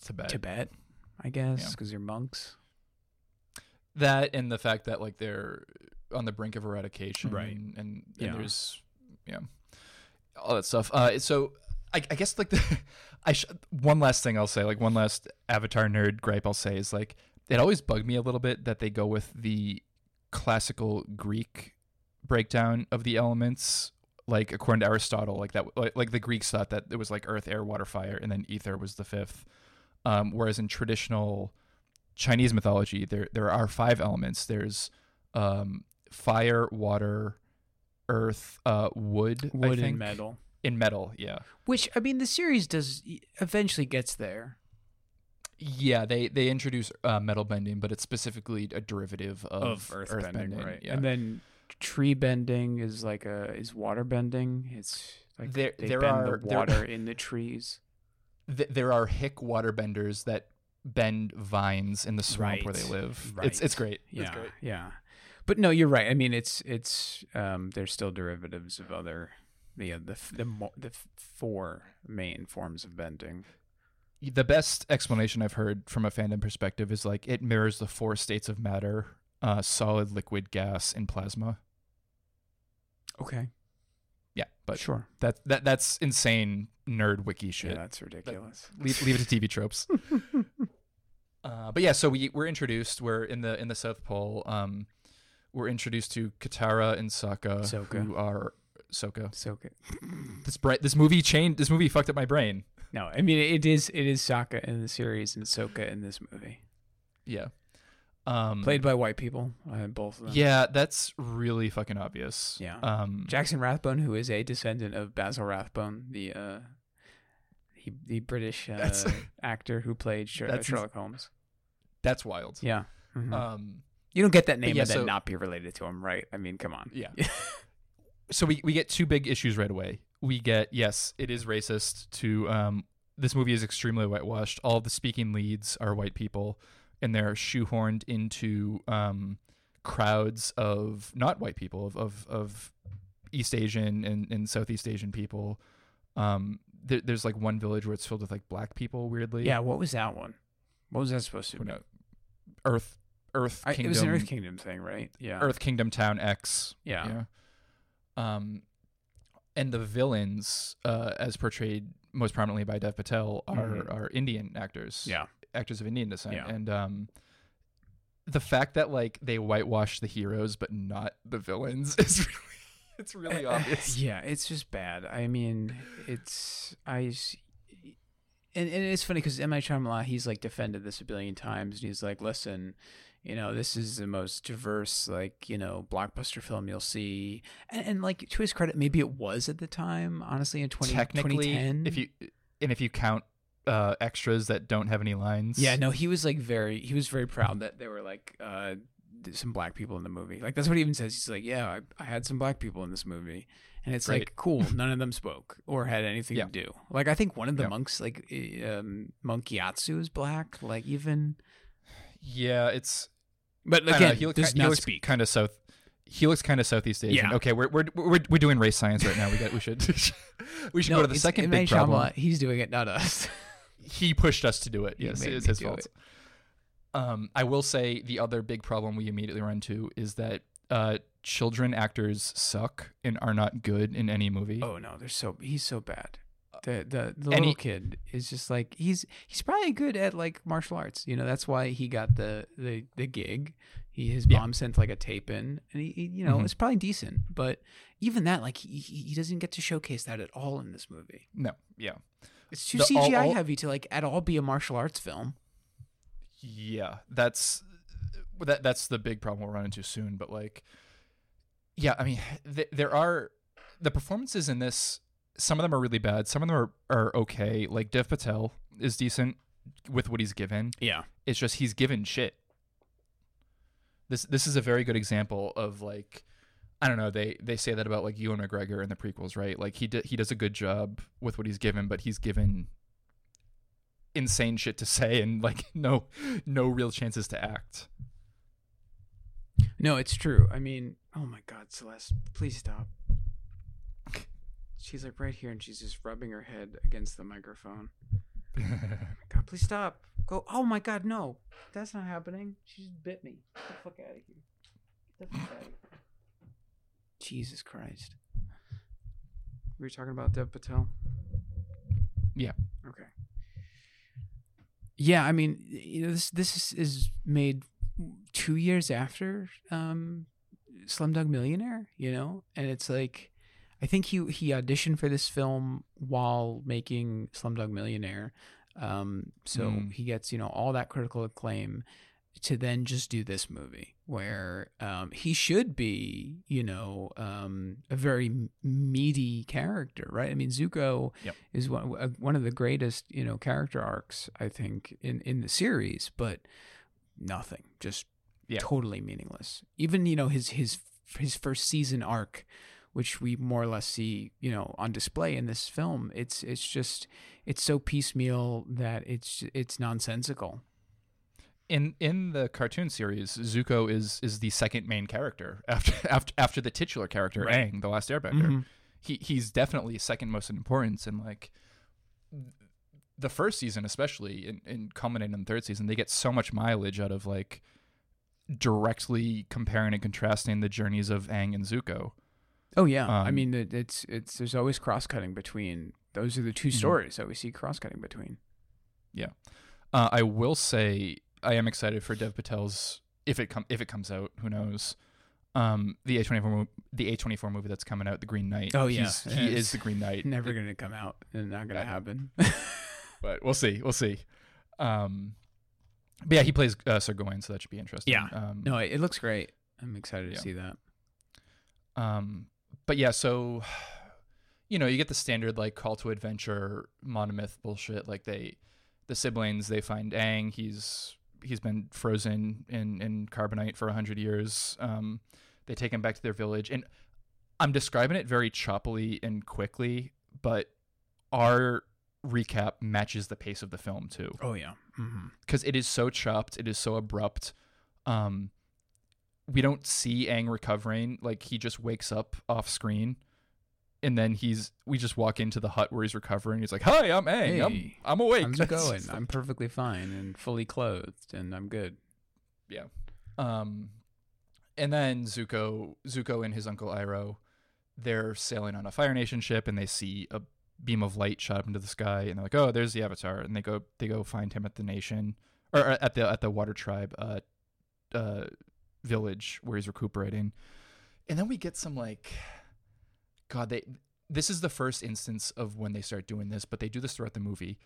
Tibet. Tibet, I guess, Yeah. because they're monks. That and the fact that like they're on the brink of eradication, Right. And, and, Yeah. there's yeah, all that stuff. Uh, so I, I guess like the <laughs> I sh- one last thing I'll say, like one last Avatar nerd gripe I'll say is like it always bugged me a little bit that they go with the classical Greek breakdown of the elements. Like according to Aristotle, like that, like, like the Greeks thought that it was like earth, air, water, fire, and then ether was the fifth. Um, whereas in traditional Chinese mythology, there there are five elements. There's um, fire, water, earth, uh, wood, I Wood think. and metal. In metal, yeah, Which I mean, the series does eventually gets there. yeah. They they introduce uh, metal bending, but it's specifically a derivative of, of earth, bending, right? Yeah. And then tree bending is like a is water bending. It's like There- they there bend are- the there- water <laughs> in the trees. Th- there are hick water benders that bend vines in the swamp where they Right, live. It's it's great. Yeah, It's great. yeah. But no, you're right. I mean, it's it's um, there's still derivatives of other the the the, the four main forms of bending. The best explanation I've heard from a fandom perspective is like it mirrors the four states of matter: uh, solid, liquid, gas, and plasma. Okay, Yeah, but sure. that that that's insane nerd wiki shit. Yeah, that's ridiculous. leave, leave it to TV tropes. <laughs> uh, but yeah, so we we're introduced. We're in the in the South Pole. Um, we're introduced to Katara and Sokka, Sokka. who are Sokka. so good. This bra- this movie changed. This movie fucked up my brain. No, I mean it is it is Sokka in the series and Sokka in this movie, Yeah. Um, played by white people, uh, both of them. Yeah, that's really fucking obvious. Yeah. Um, Jackson Rathbone, who is a descendant of Basil Rathbone, the uh, he, the British uh, actor who played Sher- That's- Sherlock Holmes. that's wild. Yeah. Mhm. Um, you don't get that name yeah, and then not be related to him, right? I mean, come on. Yeah. <laughs> so we, we get two big issues right away. We get yes, it is racist. To um, this movie is extremely whitewashed. All the speaking leads are white people, and they're shoehorned into um, crowds of not white people of of, of East Asian and, and Southeast Asian people. Um, there, there's like one village where it's filled with like black people. Weirdly, Yeah. What was that one? What was that supposed to be? Earth, Earth I, Kingdom. it was an Earth Kingdom thing, right? Yeah. Earth Kingdom Town X. Yeah. Yeah. Um, and the villains, uh, as portrayed most prominently by Dev Patel, are Mhm. are Indian actors. Yeah. actors of Indian descent. Yeah. And um, the fact that like they whitewash the heroes but not the villains <laughs> is really it's really obvious. <laughs> Yeah, it's just bad. I mean, it's I. and, and it's funny because M Night Shyamalan he's like defended this a billion times, and he's like, listen, you know, this is the most diverse like you know blockbuster film you'll see, and, and like to his credit, maybe it was at the time. Honestly, in 20, Technically, 2010. if you and if you count uh, extras that don't have any lines, Yeah, no, he was like very he was very proud that there were like uh some black people in the movie. Like that's what he even says. He's like, "Yeah, I, I had some black people in this movie." And it's Right. like, <laughs> "Cool, <laughs> none of them spoke or had anything Yeah. to do." Like I think one of the Yeah. monks like eh, um Monk Gyatso is black, like even yeah, it's but don't know, again, he looks, does he not looks speak. kind of south. He looks kind of Southeast Asian. Yeah. Okay, we're, we're we're we're doing race science right now. We got we should <laughs> we should no, go to the second big Night problem. He's doing it, not us. <laughs> he pushed us to do it. He Yes, it's his fault. it. Um, I will say the other big problem we immediately run to is that uh, children actors suck and are not good in any movie. oh no, they're so he's so bad. The the, the little he- kid is just like he's he's probably good at like martial arts. You know, that's why he got the the, the gig. He his Yeah. mom sent like a tape in, and he, he you know Mhm. it's probably decent. But even that, like he he doesn't get to showcase that at all in this movie. No, yeah, It's too The- all- CGI all- heavy to like at all be a martial arts film. yeah. That's that. That's the big problem we'll run into soon. But like, yeah, I mean, th- there are the performances in this. Some of them are really bad. Some of them are are okay. Like Dev Patel is decent with what he's given. Yeah, It's just he's given shit. This this is a very good example of like I don't know. They they say that about like Ewan McGregor in the prequels, right? Like he he does a good job with what he's given, but he's given insane shit to say and like <laughs> no no real chances to act. No, it's true. I mean, oh my God, Celeste, please stop. She's like right here, and she's just rubbing her head against the microphone. <laughs> God, please stop. Go. Oh my God, no, that's not happening. She just bit me. Get the fuck out of here. Get the fuck out of here. Jesus Christ. We were talking about Dev Patel. Yeah. Okay. Yeah, I mean, you know, this this is, is made two years after um, Slumdog Millionaire, you know, and it's like, I think he he auditioned for this film while making Slumdog Millionaire, um, so Mm. he gets you know all that critical acclaim to then just do this movie where um, he should be, you know, um, a very meaty character, right? I mean, Zuko Yep. is one uh, one of the greatest, you know, character arcs I think in in the series, but nothing, just Yeah. totally meaningless. Even you know his his his first season arc, which we more or less see, you know, on display in this film. It's it's just it's so piecemeal that it's it's nonsensical. in in the cartoon series, Zuko is is the second main character <laughs> after after after the titular character Right. Aang, the last Airbender. Mhm. He he's definitely second most in importance, and like the first season, especially, in, and culminating in the third season, they get so much mileage out of like directly comparing and contrasting the journeys of Aang and Zuko. Oh yeah, I Um, mean it, it's it's there's always cross cutting between those are the 2 Mhm. stories that we see cross cutting between. Yeah, uh, I will say I am excited for Dev Patel's if it come if it comes out. Who knows? Um, the A twenty four the A twenty four movie that's coming out, The Green Knight. Oh, yeah. He's- he It's is the Green Knight. Never gonna come out and not gonna happen. <laughs> but we'll see. We'll see. Um, but yeah, he plays uh, Sir Gawain, so that should be interesting. Yeah. Um, no, it, it looks great. I'm excited to Yeah. see that. Um, but yeah, so <sighs> you know, you get the standard like call to adventure monomyth bullshit. Like they, the siblings, they find Aang. He's he's been frozen in in carbonite for a hundred years. Um, they take him back to their village, and I'm describing it very choppily and quickly, but our recap matches the pace of the film too Oh yeah. hmm because it is so chopped, it is so abrupt. Um, we don't see Aang recovering; like he just wakes up off screen, and then he's we just walk into the hut where he's recovering. He's like, "Hi, I'm Aang. I'm I'm awake. <laughs> I'm going. I'm perfectly fine and fully clothed, and I'm good. Yeah. Um, and then Zuko, Zuko and his uncle Iroh, they're sailing on a Fire Nation ship, and they see a beam of light shot up into the sky, and they're like, "Oh, there's the Avatar!" And they go, they go find him at the nation, or uh, at the at the Water Tribe, uh, uh, village where he's recuperating, and then we get some like, God, they. This is the first instance of when they start doing this, but they do this throughout the movie,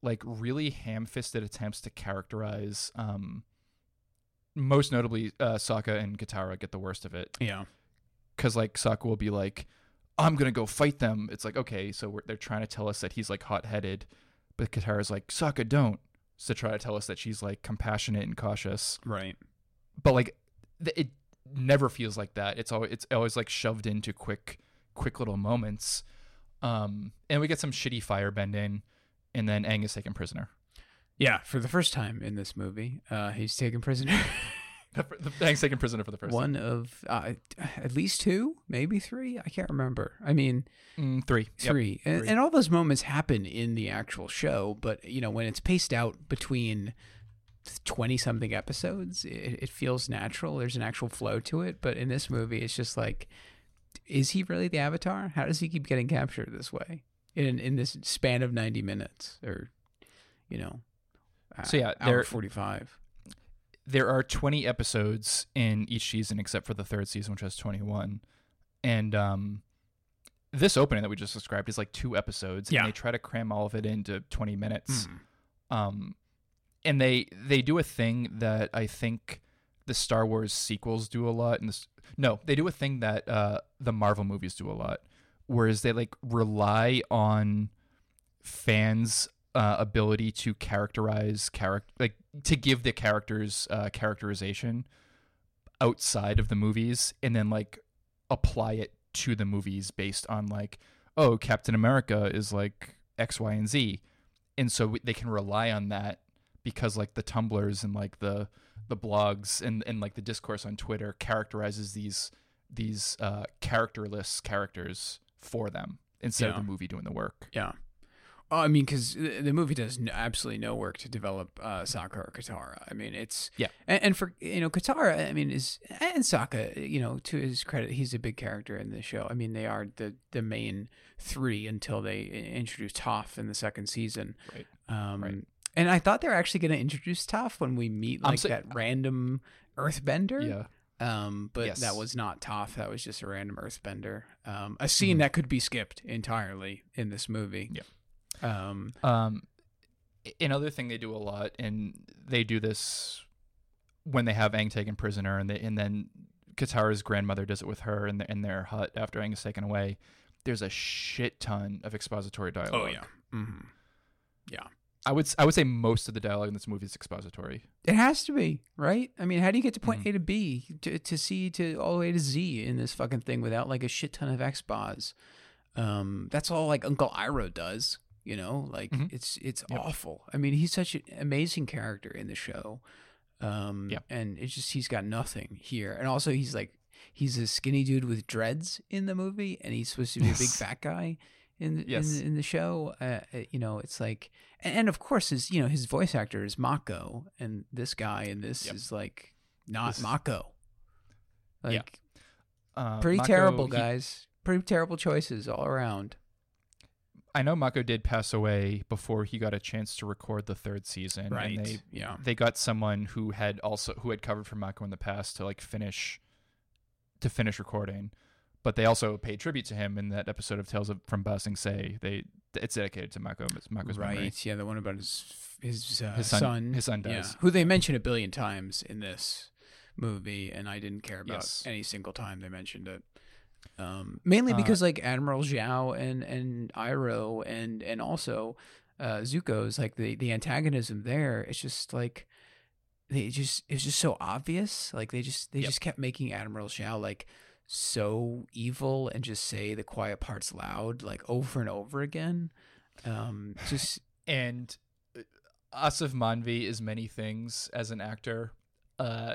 like really ham-fisted attempts to characterize. Um, most notably, uh, Sokka and Katara get the worst of it Yeah. because like Sokka will be like, "I'm gonna go fight them." It's like okay, so we're, they're trying to tell us that he's like hot-headed, but Katara's like, "Sokka, don't." So try to tell us that she's like compassionate and cautious, Right. but like it never feels like that. It's always it's always like shoved into quick quick little moments. Um, and we get some shitty fire bending, and then Aang is taken prisoner. Yeah. For the first time in this movie, uh, he's taken prisoner. <laughs> The, the, Aang's taken prisoner for the first One of uh, at least two, maybe three. I can't remember. I mean. Mm, three. Yep. And, three. and all those moments happen in the actual show, but you know when it's paced out between twenty something episodes, it, it feels natural. There's an actual flow to it. But in this movie, it's just like, is he really the Avatar? How does he keep getting captured this way in in this span of ninety minutes, or you know? uh, So, yeah, hour there- forty five. there are 20 episodes in each season except for the third season which has 21 and um this opening that we just described is like two episodes Yeah. and they try to cram all of it into 20 minutes Mm. um and they they do a thing that i think the star wars sequels do a lot and this no they do a thing that uh the marvel movies do a lot whereas they like rely on fans uh, ability to characterize character like to give the characters uh, characterization outside of the movies and then like apply it to the movies based on like, oh, Captain America is like X, Y, and Z, and so they can rely on that because like the tumblers and like the the blogs and and like the discourse on Twitter characterizes these these uh, characterless characters for them instead of the movie doing the work. Yeah. Oh, I mean, because the movie does absolutely no work to develop uh, Sokka or Katara. I mean, it's Yeah. and, and for you know Katara, I mean, is and Sokka, you know, to his credit, he's a big character in the show. I mean, they are the the main three until they introduce Toph in the second season. Right. Um, Right. And I thought they were actually going to introduce Toph when we meet like sa- that random Earthbender. Yeah. Um, but Yes. that was not Toph. That was just a random Earthbender. Um, a scene Mhm. that could be skipped entirely in this movie. Yeah. Um, Um, another thing they do a lot, and they do this when they have Aang taken prisoner, and they, and then Katara's grandmother does it with her in, the, in their hut after Aang is taken away. There's a shit ton of expository dialogue. Oh yeah. Mm hmm I would I would say most of the dialogue in this movie is expository. It has to be right. I mean, how do you get to point Mhm. A to B to, to C to all the way to Z in this fucking thing without like a shit ton of expos? Um, that's all like Uncle Iroh does. You know, like Mhm. it's it's Yep. awful. I mean, he's such an amazing character in the show. Um, Yeah. and it's just he's got nothing here, and also he's like he's a skinny dude with dreads in the movie, and he's supposed to be a big fat guy in the, Yes. in, the- in the show. Uh, uh, you know, it's like, and, of course, his you know his voice actor is Mako, and this guy and this Yep. is like not This- Mako. Yeah. Like Uh, pretty Mako, terrible, he- guys. Pretty terrible choices all around. I know Mako did pass away before he got a chance to record the third season. And they yeah. they got someone who had also who had covered for Mako in the past to like finish to finish recording. But they also pay tribute to him in that episode of Tales of, from Ba Say. They it's dedicated to Mako Mako's right. memory. Yeah, the one about his his, uh, His son- son. his son Yeah. Who they mention a billion times in this movie, and I didn't care about Yes. any single time they mentioned it. Um, mainly Uh, because like Admiral Zhao and and Iroh and and also uh, Zuko's like the the antagonism there. It's just like they just it's just so obvious. Like they just they Yep. just kept making Admiral Zhao like so evil and just say the quiet parts loud like over and over again. Um, <laughs> just And uh, Aasif Mandvi is many things as an actor. Uh,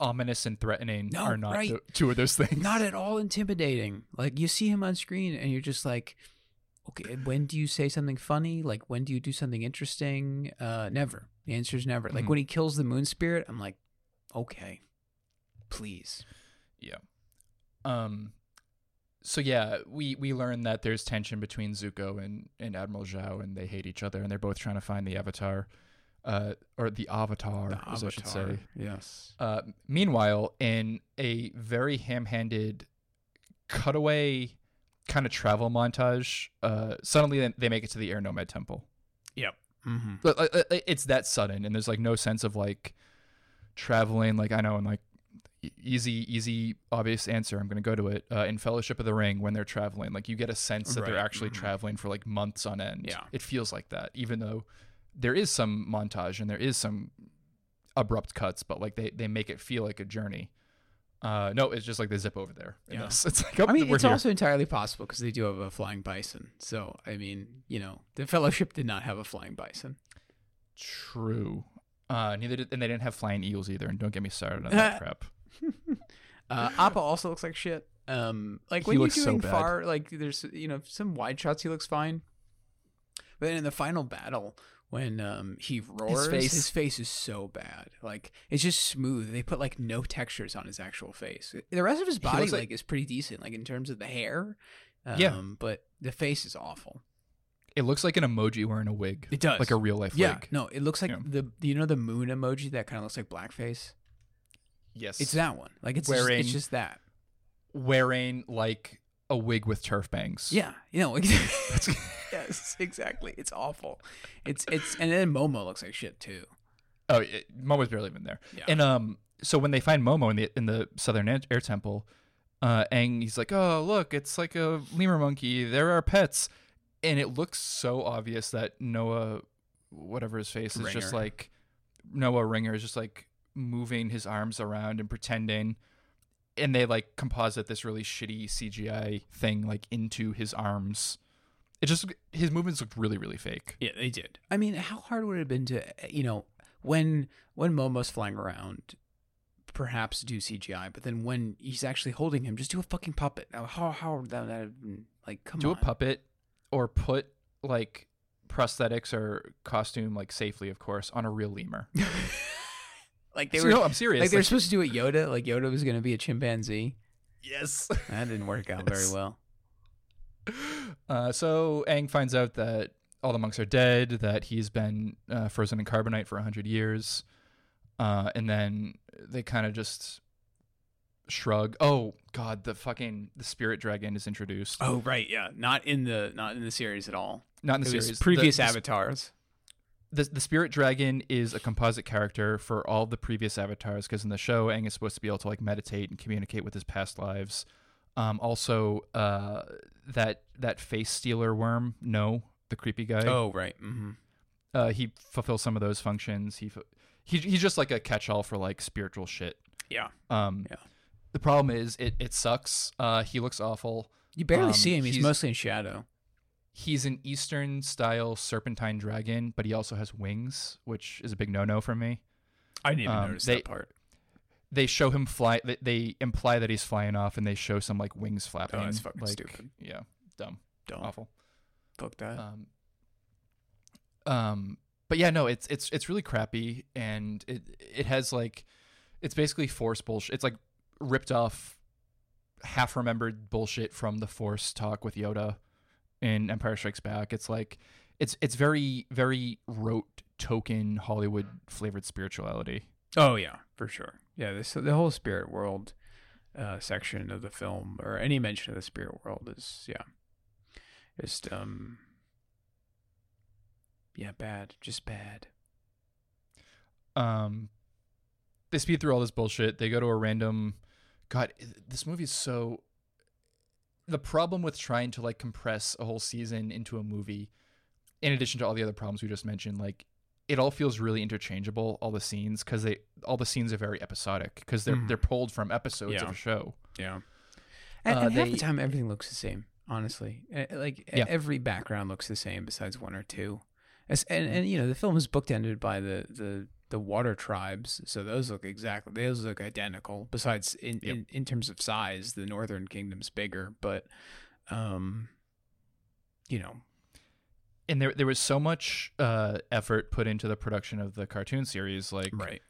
ominous and threatening No, are not right. two of those things. not at <laughs> all intimidating. Like you see him on screen and you're just like, okay, when do you say something funny? Like when do you do something interesting? Uh, never. The answer is never. Like Mhm. when he kills the moon spirit, I'm like, okay, please. Um, so yeah, we we learn that there's tension between Zuko and and Admiral Zhao, and they hate each other, and they're both trying to find the Avatar, uh, or the Avatar, The as I should Avatar. say. Yes. Uh, meanwhile, in a very ham-handed cutaway kind of travel montage, uh, suddenly they- make it to the Air Nomad Temple. Mm-hmm. But uh, uh, it's that sudden, and there's like no sense of like traveling. Like I know, and like easy, easy, obvious answer. I'm gonna go to it uh, in Fellowship of the Ring when they're traveling. Like you get a sense that they're Right, actually mhm. traveling for like months on end. Yeah. it feels like that, even though there is some montage and there is some abrupt cuts, but like they they make it feel like a journey. Uh, no, it's just like they zip over there. in Yeah. this. <laughs> it's like oh, I mean, it's here. also entirely possible because they do have a flying bison. So, I mean, you know, the Fellowship did not have a flying bison. true. Uh, neither did, and they didn't have flying eagles either. And don't get me started on that <laughs> crap. <laughs> Uh, Appa also looks like shit. Um, like He when looks you're so doing bad. far, like there's you know some wide shots, he looks fine. But then in the final battle, when um he roars, his face. face, is so bad. Like it's just smooth. They put like no textures on his actual face. The rest of his body like, like- is pretty decent, like in terms of the hair. Um, Yeah. but the face is awful. It looks like an emoji wearing a wig. It does. like a real life Yeah, wig. no, it looks like Yeah. the you know the moon emoji that kind of looks like blackface. Yes, It's that one. Like it's just, it's just that. wearing like a wig with turf bangs. Yeah, you know, <laughs> <laughs> yes, exactly. It's awful. It's it's and then Momo looks like shit too. Oh, it, Momo's barely even there. Yeah. And um, so when they find Momo in the in the Southern Air, Temple, uh, Aang he's like, "Oh, look, it's like a lemur monkey. There are pets," and it looks so obvious that Noah, whatever his face is, just like Noah Ringer is just like moving his arms around and pretending. and they like composite this really shitty CGI thing like into his arms. It just his movements looked really really fake. Yeah, they did. I mean, how hard would it have been to, you know, when when Momo's flying around, perhaps do CGI, but then when he's actually holding him, just do a fucking puppet. Now, How how would that have been like? Come Do on, a puppet or put like prosthetics or costume like safely of course on a real lemur. <laughs> like they were. no, I'm serious. like they were like- supposed to do it Yoda, like Yoda was going to be a chimpanzee. yes. That didn't work out <laughs> very well. Uh, so Aang finds out that all the monks are dead, that he's been uh, frozen in carbonite for 100 years. Uh, and then they kind of just shrug. Oh, God, the fucking the spirit dragon is introduced. Oh right, yeah, not in the not in the series at all. Not in the it series. was The- previous the, avatars. The, the spirit dragon is a composite character for all the previous avatars because in the show, Aang is supposed to be able to like meditate and communicate with his past lives. Um, also, uh, that that face stealer worm, no, the creepy guy. Oh right. Mm-hmm. uh, he fulfills some of those functions. He he he's just like a catch-all for like spiritual shit. Yeah. Um, Yeah. The problem is it it sucks. Uh, he looks awful. You barely Um, see him. He's, he's- mostly in shadow. He's an Eastern style serpentine dragon, but he also has wings, which is a big no-no for me. I didn't even um, notice they- that part. They show him fly. They, they imply that he's flying off, and they show some like wings flapping. Oh, that's fucking like, stupid. Yeah, dumb, Don't awful. fuck that. Um, um, but yeah, no, it's it's it's really crappy, and it it has like, it's basically force bullshit. It's like ripped off, half remembered bullshit from the Force talk with Yoda in Empire Strikes Back. It's like, it's it's very very rote token Hollywood flavored spirituality. Oh yeah, for sure. Yeah, this the whole spirit world uh, section of the film, or any mention of the spirit world, is yeah, just um, yeah, bad, just bad. um they speed through all this bullshit they go to a random god this movie is so the problem with trying to like compress a whole season into a movie in addition to all the other problems we just mentioned like it all feels really interchangeable all the scenes because they all the scenes are very episodic because they're Mhm. they're pulled from episodes Yeah. of a show Yeah, and, Uh, and half the time everything looks the same. Honestly, Uh, like Yeah. every background looks the same besides one or two. As, and and you know the film is bookended by the the the water tribes, so those look exactly those look identical. Besides, in Yep. in, in terms of size, the northern kingdom's bigger, but um, you know, and there there was so much uh effort put into the production of the cartoon series like right.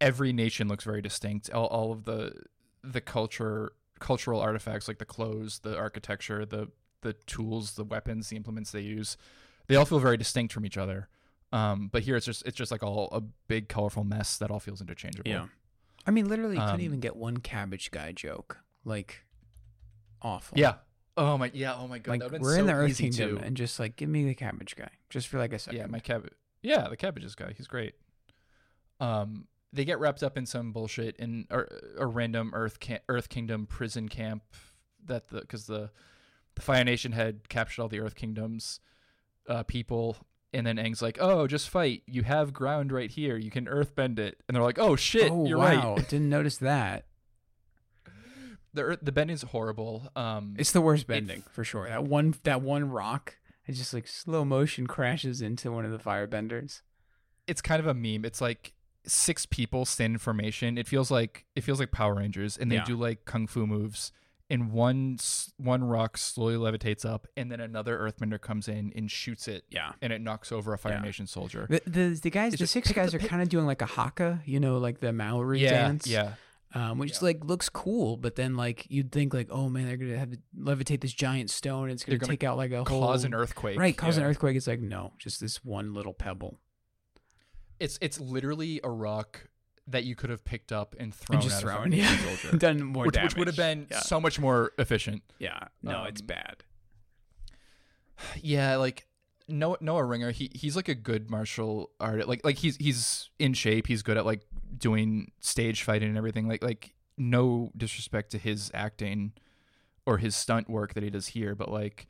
every nation looks very distinct. All, all of the the culture cultural artifacts like the clothes, the architecture, the the tools, the weapons, the implements they use, they all feel very distinct from each other. Um, but here it's just it's just like all a big colorful mess that all feels interchangeable. Yeah. I mean, literally, you Um, couldn't even get one cabbage guy joke. Like, awful. Yeah. Oh my yeah. Oh my god. Like, been we're so in the Earth easy Kingdom, too. and just like, give me the cabbage guy, just for like a second. Yeah, my cabbage. Yeah, the cabbages guy. He's great. Um, they get wrapped up in some bullshit in or, a random Earth ca- Earth Kingdom prison camp that the because the the Fire Nation had captured all the Earth Kingdoms uh, people, and then Aang's like, "Oh, just fight. You have ground right here. You can earthbend it." And they're like, "Oh shit, oh you're wow, right." didn't notice that. The earth, the bending's horrible. Um, It's the worst bending for sure. That one, that one rock, it just like slow motion <laughs> crashes into one of the firebenders. it's kind of a meme. It's like six people stand in formation. It feels like it feels like Power Rangers, and they Yeah. do like kung fu moves. And one one rock slowly levitates up, and then another Earthbender comes in and shoots it, Yeah. and it knocks over a Fire Yeah. Nation soldier. The the, the guys, It's the just six guys the are kind of doing like a haka, you know, like the Maori yeah, dance. yeah, um, which like looks cool, but then like you'd think like, oh man, they're gonna have to levitate this giant stone. And it's gonna, gonna take out like a whole cause an earthquake. right, cause an earthquake. It's like no, just this one little pebble It's it's literally a rock that you could have picked up and thrown and just at a Fire throwing, Nation yeah, soldier, <laughs> done more which, damage. which would have been yeah, so much more efficient. yeah. No, it's um, bad. <sighs> Yeah, like Noah Noah Ringer, he he's like a good martial artist. Like like he's he's in shape. He's good at like doing stage fighting and everything. Like like no disrespect to his acting or his stunt work that he does here, but like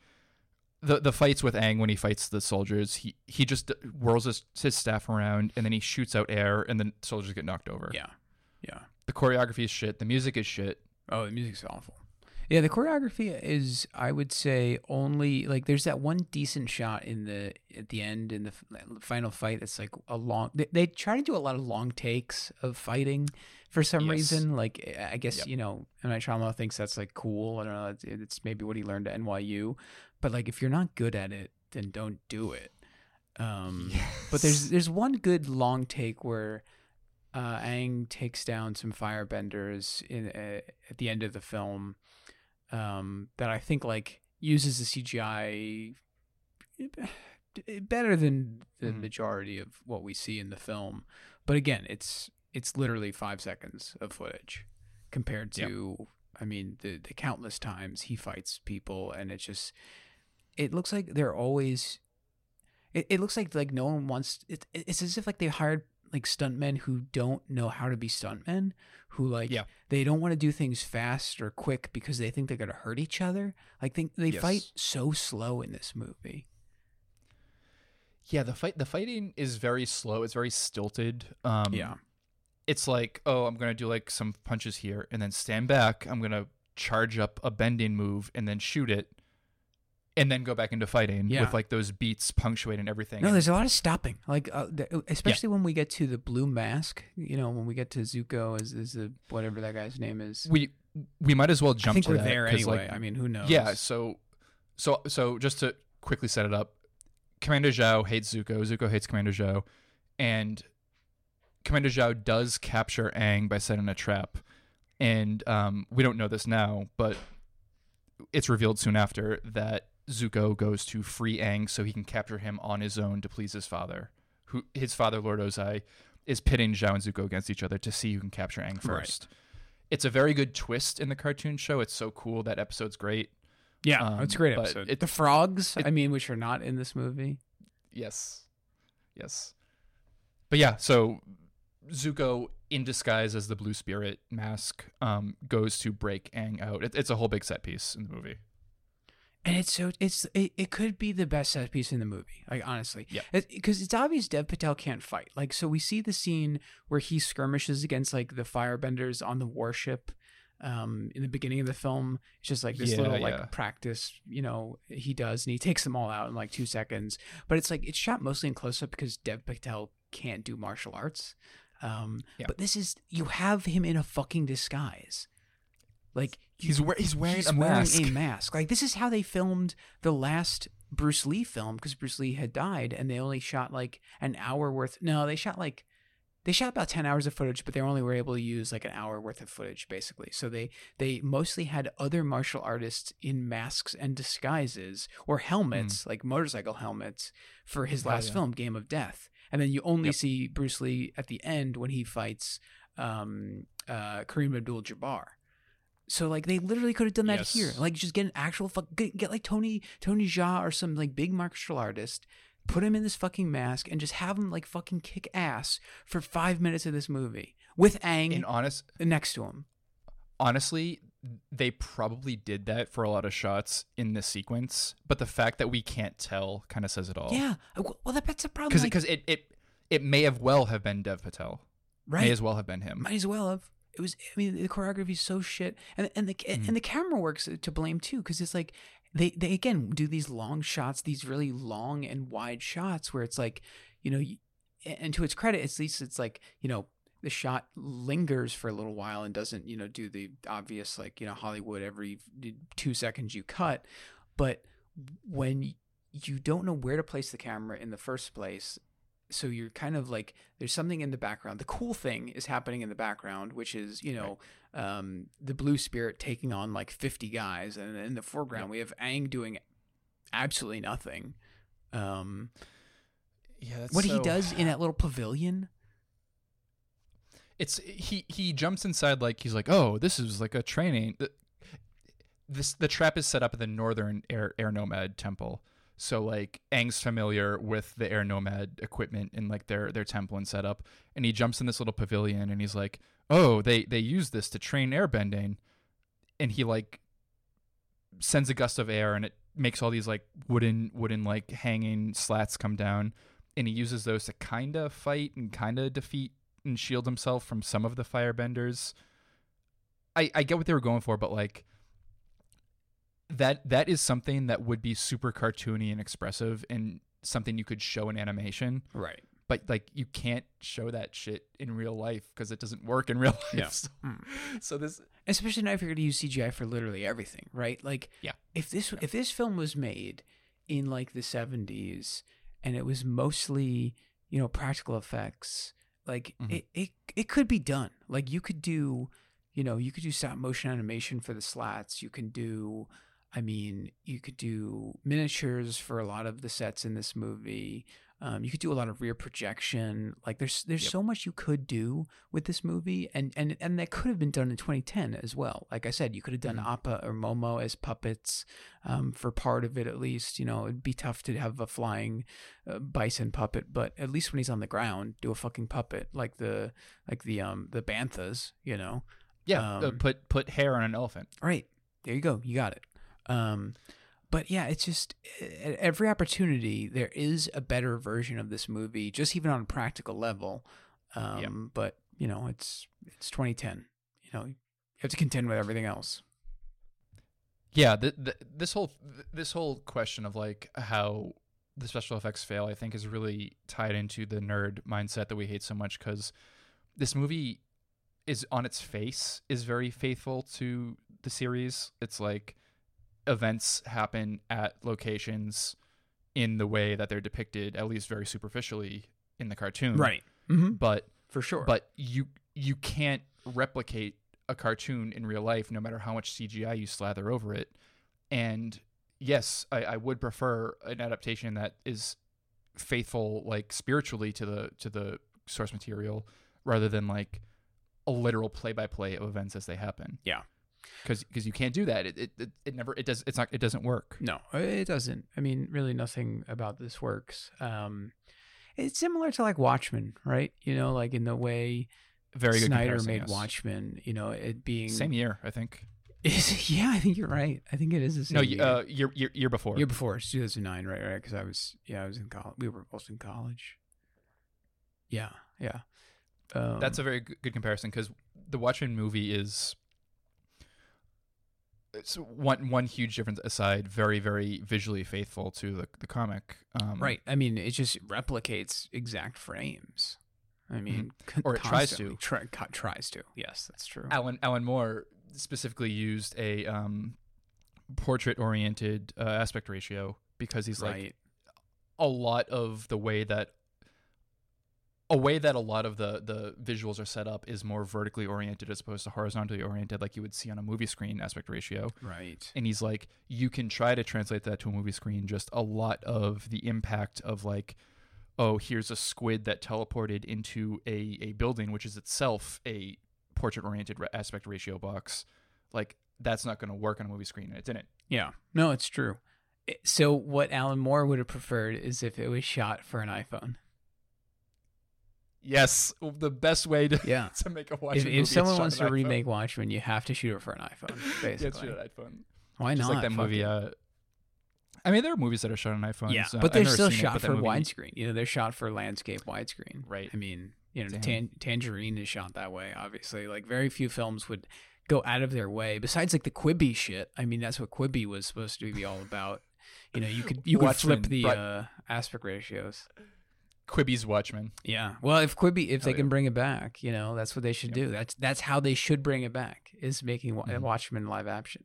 the the fights with Aang when he fights the soldiers, he he just whirls his, his staff around and then he shoots out air and then soldiers get knocked over. Yeah, yeah. The choreography is shit. The music is shit. Oh, the music's awful. Yeah, the choreography is, I would say, only like there's that one decent shot in the at the end in the final fight. That's like a long. They, they try to do a lot of long takes of fighting for some Yes. reason. Like I guess Yep. you know, M Night Shyamalan thinks that's like cool. I don't know. It's, it's maybe what he learned at NYU. But like, if you're not good at it, then don't do it. Um, but there's there's one good long take where uh, Aang takes down some firebenders in uh, at the end of the film um, that I think like uses the CGI better than the Mhm. majority of what we see in the film. But again, it's it's literally five seconds of footage compared to I mean the the countless times he fights people, and it's just it looks like they're always. It, it looks like like no one wants. It, it's as if like they hired like stuntmen who don't know how to be stuntmen, who like Yeah. they don't want to do things fast or quick because they think they're gonna hurt each other. Like they they fight so slow in this movie. Yeah, the fight the fighting is very slow. It's very stilted. Um, Yeah. It's like, oh, I'm gonna do like some punches here, and then stand back. I'm gonna charge up a bending move, and then shoot it, and then go back into fighting Yeah. with like those beats punctuating everything. No, there's a lot of stopping. Like, uh, the, especially when we get to the blue mask. You know, when we get to Zuko as is the whatever that guy's name is. we we might as well jump I think to we're there anyway. Like, I mean, who knows? yeah, so so so just to quickly set it up, Commander Zhao hates Zuko. Zuko hates Commander Zhao, and Commander Zhao does capture Aang by setting a trap. And um, we don't know this now, but it's revealed soon after that Zuko goes to free Aang so he can capture him on his own to please his father. Who his father, Lord Ozai, is pitting Zhao and Zuko against each other to see who can capture Aang Right. first. It's a very good twist in the cartoon show. It's so cool. That episode's great. yeah, um, it's a great episode. it- the frogs, it- I mean, which are not in this movie. Yes. Yes. But yeah, so Zuko in disguise as the blue spirit mask um goes to break Aang out. It, it's a whole big set piece in the movie. And it's so it's it, it could be the best set piece in the movie. Like honestly, Yeah. because it's obvious Dev Patel can't fight. Like so, we see the scene where he skirmishes against like the firebenders on the warship. Um, in the beginning of the film, it's just like this Yeah, little like yeah. practice, you know, he does, and he takes them all out in like two seconds. But it's like it's shot mostly in close up because Dev Patel can't do martial arts. Um, Yeah. but this is you have him in a fucking disguise, like He's wear- he's wearing he's a wearing mask. a mask. Like this is how they filmed the last Bruce Lee film because Bruce Lee had died, and they only shot like an hour worth. No, they shot like they shot about ten hours of footage, but they only were able to use like an hour worth of footage basically. So they they mostly had other martial artists in masks and disguises or helmets, like motorcycle helmets, for his Hmm. Oh, last yeah. film, Game of Death. And then you only Yep. see Bruce Lee at the end when he fights um, uh, Kareem Abdul-Jabbar. So like they literally could have done that Yes. here. Like just get an actual fuck get, get like Tony Tony Jaa or some like big martial artist, put him in this fucking mask and just have him like fucking kick ass for five minutes of this movie with Aang and honest next to him. honestly, they probably did that for a lot of shots in this sequence, but the fact that we can't tell kind of says it all. Yeah. Uh, Well, that's a problem. Because like, it, it it may have well have been Dev Patel. right. May as well have been him. Might as well have. It was. I mean, the choreography is so shit, and and the Mm. and the camera works to blame too, because it's like they they again do these long shots, these really long and wide shots where it's like, you know, and to its credit, at least it's like you know the shot lingers for a little while and doesn't you know do the obvious like you know Hollywood every two seconds you cut, but when you don't know where to place the camera in the first place so you're kind of like there's something in the background. The cool thing is happening in the background which is you know um, the blue spirit taking on like 50 guys and in the foreground we have Aang doing absolutely nothing. Um, Yeah, that's what he does in <sighs> that little pavilion it's he he jumps inside like he's like oh this is like a training. The, this the trap is set up at the northern air air nomad temple. So like Aang's familiar with the air nomad equipment and like their their temple and setup. And he jumps in this little pavilion and he's like oh they they use this to train airbending. And he like sends a gust of air and it makes all these like wooden wooden like hanging slats come down. And he uses those to kind of fight and kind of defeat and shield himself from some of the firebenders I, I get what they were going for, but like that that is something that would be super cartoony and expressive and something you could show in animation. Right. But like you can't show that shit in real life because it doesn't work in <laughs> real life. Yeah. So, Mm. so this especially now if you're going to use CGI for literally everything, right? Like, Yeah. if this if this film was made in like the 70s and it was mostly you know practical effects, like Mhm. it, it it could be done. Like you could do, you know, you could do stop motion animation for the slats. You can do, I mean, you could do miniatures for a lot of the sets in this movie. Um, you could do a lot of rear projection. Like there's there's Yep. so much you could do with this movie, and and and that could have been done in 2010 as well. Like I said, you could have done Mhm. Appa or Momo as puppets um, for part of it at least. You know, it'd be tough to have a flying uh, bison puppet, but at least when he's on the ground, do a fucking puppet like the like the um the banthas. You know, yeah uh, Um, put put hair on an elephant. Right. There you go. You got it. Um, but yeah, it's just at every opportunity there is a better version of this movie, just even on a practical level. Um, Yep. But you know, it's it's 2010. You know, you have to contend with everything else. Yeah, th- th- this whole this whole question of like how the special effects fail, I think, is really tied into the nerd mindset that we hate so much because this movie is on its face is very faithful to the series. It's like events happen at locations in the way that they're depicted, at least very superficially in the cartoon. Mm-hmm. But For sure. but you you can't replicate a cartoon in real life no matter how much cgi you slather over it and yes i, I would prefer an adaptation that is faithful like spiritually to the to the source material rather than like a literal play-by-play of events as they happen Yeah. Because because you can't do that it, it it never it does it's not it doesn't work No, it doesn't. I mean, really, nothing about this works. Um, it's similar to like Watchmen, right? You know, like in the way very good Snyder made yes. Watchmen. You know, it being same year i think <laughs> Is? Yeah, I think you're right. I think it is the same. no year. uh year, year year before year before, it's 2009, right? Right? Because I was, yeah, I was in college. We were both in college. Yeah, yeah. Um, That's a very good, good comparison because the Watchmen movie is it's one one huge difference aside, very very visually faithful to the the comic. Um, right. I mean, it just replicates exact frames. I mean, Mm-hmm. Or it tries to. Try, tries to. Yes, that's true. Alan Alan Moore specifically used a um, portrait oriented uh, aspect ratio because he's like a lot of the way that a way that a lot of the the visuals are set up is more vertically oriented as opposed to horizontally oriented like you would see on a movie screen aspect ratio Right. and he's like you can try to translate that to a movie screen just a lot of the impact of like oh here's a squid that teleported into a, a building which is itself a portrait oriented aspect ratio box like that's not going to work on a movie screen and it didn't Yeah. No, it's true. So what Alan Moore would have preferred is if it was shot for an iPhone. Yes the best way to, Yeah. <laughs> to make a Watchmen if, movie if someone wants to remake Watchmen, you have to shoot it for an iPhone, <laughs> Yeah, basically. it's shot on iPhone. Why Just not? like that Fuck movie uh I mean there are movies that are shot on iPhones yeah, uh, but they're still seen it, shot for widescreen. You know, they're shot for landscape widescreen. Right. I mean, you know, tan- Tangerine is shot that way. Obviously, like very few films would go out of their way. Besides, like the Quibi shit. I mean, that's what Quibi was supposed to be all about. You know, you could you could flip the but- uh, aspect ratios. Quibi's Watchmen Yeah. Well, if Quibi, if Oh, they yeah. can bring it back, you know, that's what they should do. That's that's how they should bring it back. Is making Mhm. Watchmen live action,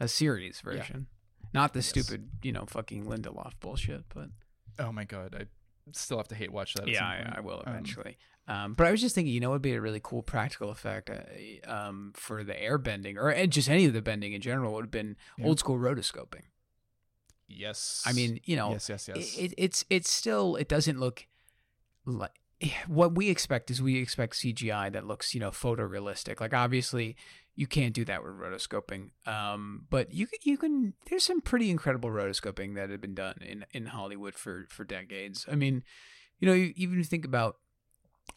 a series version, not the Yes. stupid, you know, fucking Lindelof bullshit. But oh my god I still have to hate watch that at yeah, I. I will Um, eventually. Um, but I was just thinking, you know, what would be a really cool practical effect uh, um, for the air bending or just any of the bending in general would have been Yeah. old school rotoscoping. Yes I mean, you know, yes yes yes it, it's it's still it doesn't look like <sighs> what we expect is we expect CGI that looks you know photorealistic. Like obviously you can't do that with rotoscoping, um, but you can you can. There's some pretty incredible rotoscoping that had been done in in Hollywood for for decades. I mean, you know, you, even if you think about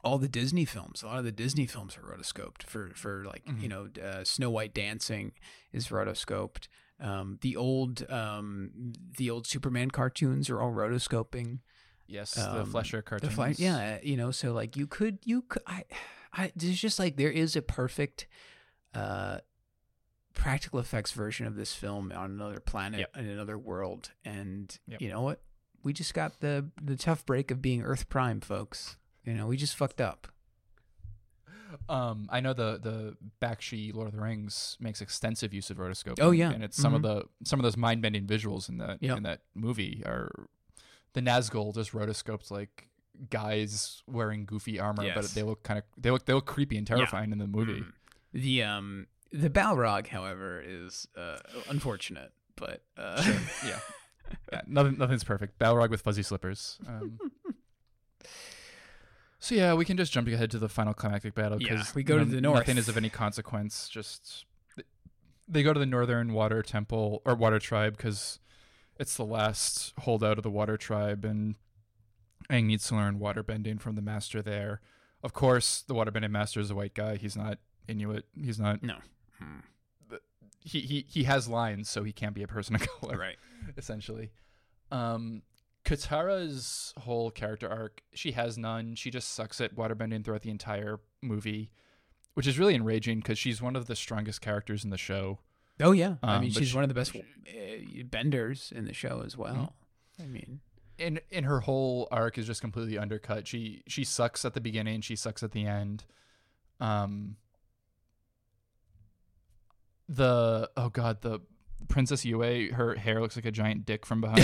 all the Disney films. A lot of the Disney films are rotoscoped for for like you Mhm. know uh, Snow White dancing is rotoscoped. Um, the old um, the old Superman cartoons are all rotoscoping. yes the um, Fleischer The cartoons yeah, you know, so like you could you could I, I there's just like there is a perfect uh, practical effects version of this film on another planet Yep. in another world, and Yep. you know what? We just got the the tough break of being Earth Prime, folks. You know, we just fucked up. Um, I know the the Bakshi Lord of the Rings makes extensive use of rotoscope. Oh, yeah. and it's some of the some of those mind bending visuals in that Yep. in that movie are the Nazgul just rotoscoped like guys wearing goofy armor, but they look kind of they look they look creepy and terrifying in the movie. Mm. The um the Balrog, however, is uh, unfortunate, but uh, yeah. <laughs> yeah, nothing nothing's perfect. Balrog with fuzzy slippers. Um, <laughs> so yeah, we can just jump ahead to the final climactic battle Yeah, because we go to the north. Nothing is of any consequence. Just they go to the northern water temple or water tribe because it's the last holdout of the water tribe, and Aang needs to learn water bending from the master there. Of course, the water bending master is a white guy. He's not Inuit. He's not. no, Hmm. He he he has lines, so he can't be a person of <laughs> color right. essentially. Um, Katara's whole character arc, she has none. She just sucks at waterbending throughout the entire movie, which is really enraging because she's one of the strongest characters in the show. Oh yeah, I Um, mean she's she- one of the best uh, benders in the show as well. I mean, And and her whole arc is just completely undercut. She she sucks at the beginning, she sucks at the end. Um the oh god, the Princess Yue, her hair looks like a giant dick from behind.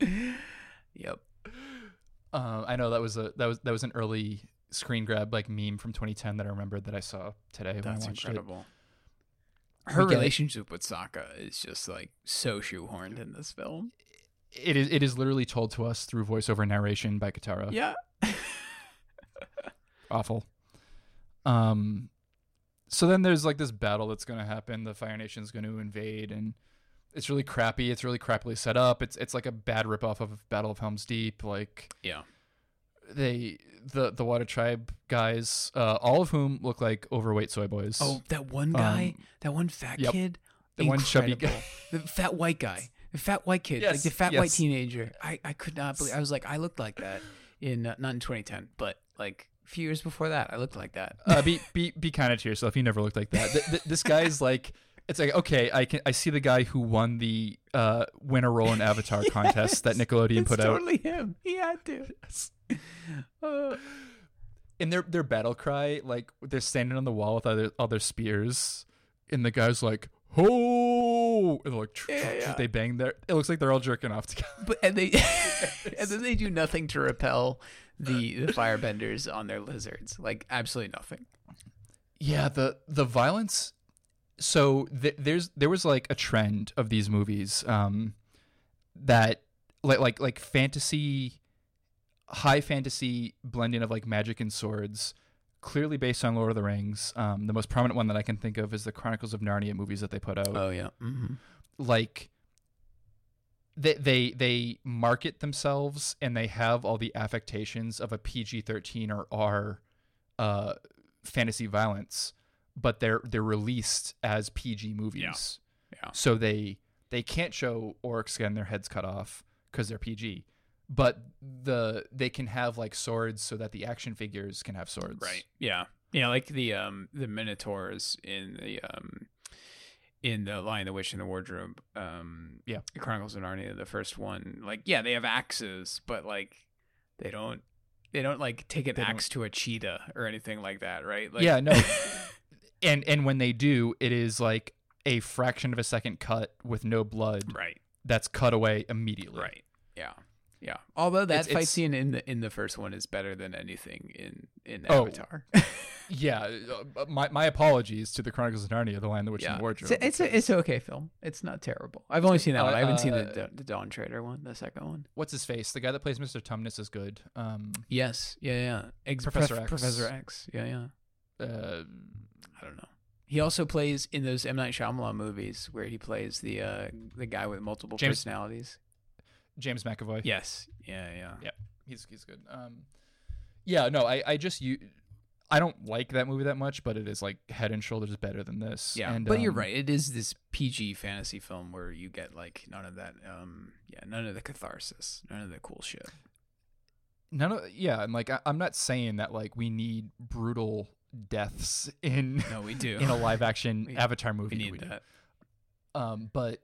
<laughs> yep. Um, I know that was a that was that was an early screen grab like meme from 2010 that I remember that I saw today when That's incredible. We Her relationship with Sokka is just like so shoehorned in this film. it. It is it is literally told to us through voiceover narration by Katara. Yeah. <laughs> Awful. Um, so then there's like this battle that's going to happen. The Fire Nation's going to invade, and it's really crappy. It's really crappily set up. It's it's like a bad ripoff of Battle of Helm's Deep. Like yeah. they the the Water Tribe guys, uh, all of whom look like overweight soy boys. Oh, that one guy, Um, that one fat yep. kid, The one chubby guy, <laughs> the fat white guy, the fat white kid, like the fat white teenager. I, I could not believe. I was like, I looked like that in uh, not in 2010, but like a few years before that, I looked like that. uh, be be be kind of to yourself. You never looked like that. Th- th- this guy's <laughs> like, it's like okay, I can I see the guy who won the uh, winner role in Avatar <laughs> contest that Nickelodeon put out. totally him. He had to. <laughs> Uh, In their their battle cry, like they're standing on the wall with other other spears, and the guy's like, "Ho!" and they're like, Yeah, yeah. they bang there. It looks like they're all jerking off together. but and they <laughs> and then they do nothing to repel the the firebenders on their lizards. Like absolutely nothing. Yeah, the the violence. So th- there's there was like a trend of these movies um, that like like like fantasy, high fantasy blending of like magic and swords, clearly based on Lord of the Rings. Um, the most prominent one that I can think of is the Chronicles of Narnia movies that they put out. Oh yeah. Mm-hmm. like they they they market themselves and they have all the affectations of a PG-13 or R uh fantasy violence but they're they're released as PG movies. Yeah. So they they can't show orcs getting their heads cut off cuz they're PG. But the they can have like swords so that the action figures can have swords. Right. Yeah. Yeah, like the um the minotaurs in the um in the Lion, the Witch, and the Wardrobe. Um, Yeah. Chronicles of Narnia, the first one. Like, yeah, they have axes, but like they don't they don't like take an They don't- axe to a cheetah or anything like that, right? Like, yeah, no. <laughs> and and when they do, it is like a fraction of a second cut with no blood right, that's cut away immediately. right, yeah, yeah. Although that It's- fight it's- scene in the in the first one is better than anything in in Oh, Avatar. <laughs> <laughs> Yeah, uh, my my apologies to the Chronicles of Narnia, The Lion, the Witch, and yeah, the Wardrobe. it's a, it's a it's an okay film. It's not terrible. I've only seen that Uh, one. I haven't seen uh, the the Dawn Treader one, the second one. What's his face? The guy that plays Mr. Tumnus is good. Um, Yes. Yeah. Yeah. Ex- Professor Prof- X. Professor X. Yeah. Yeah. Uh, I don't know. He also plays in those M Night Shyamalan movies where he plays the uh, the guy with multiple James- personalities. James McAvoy. Yes. Yeah. Yeah. Yeah. he's he's good. Um, yeah, no, I I just you. I don't like that movie that much, but it is like head and shoulders better than this. Yeah, and, but you're um, right. It is this PG fantasy film where you get like none of that. Um, yeah, none of the catharsis, none of the cool shit. None of yeah, and like I, I'm not saying that like we need brutal deaths in No, we do. in a live action <laughs> We- Avatar movie. we need We do. that. Um, but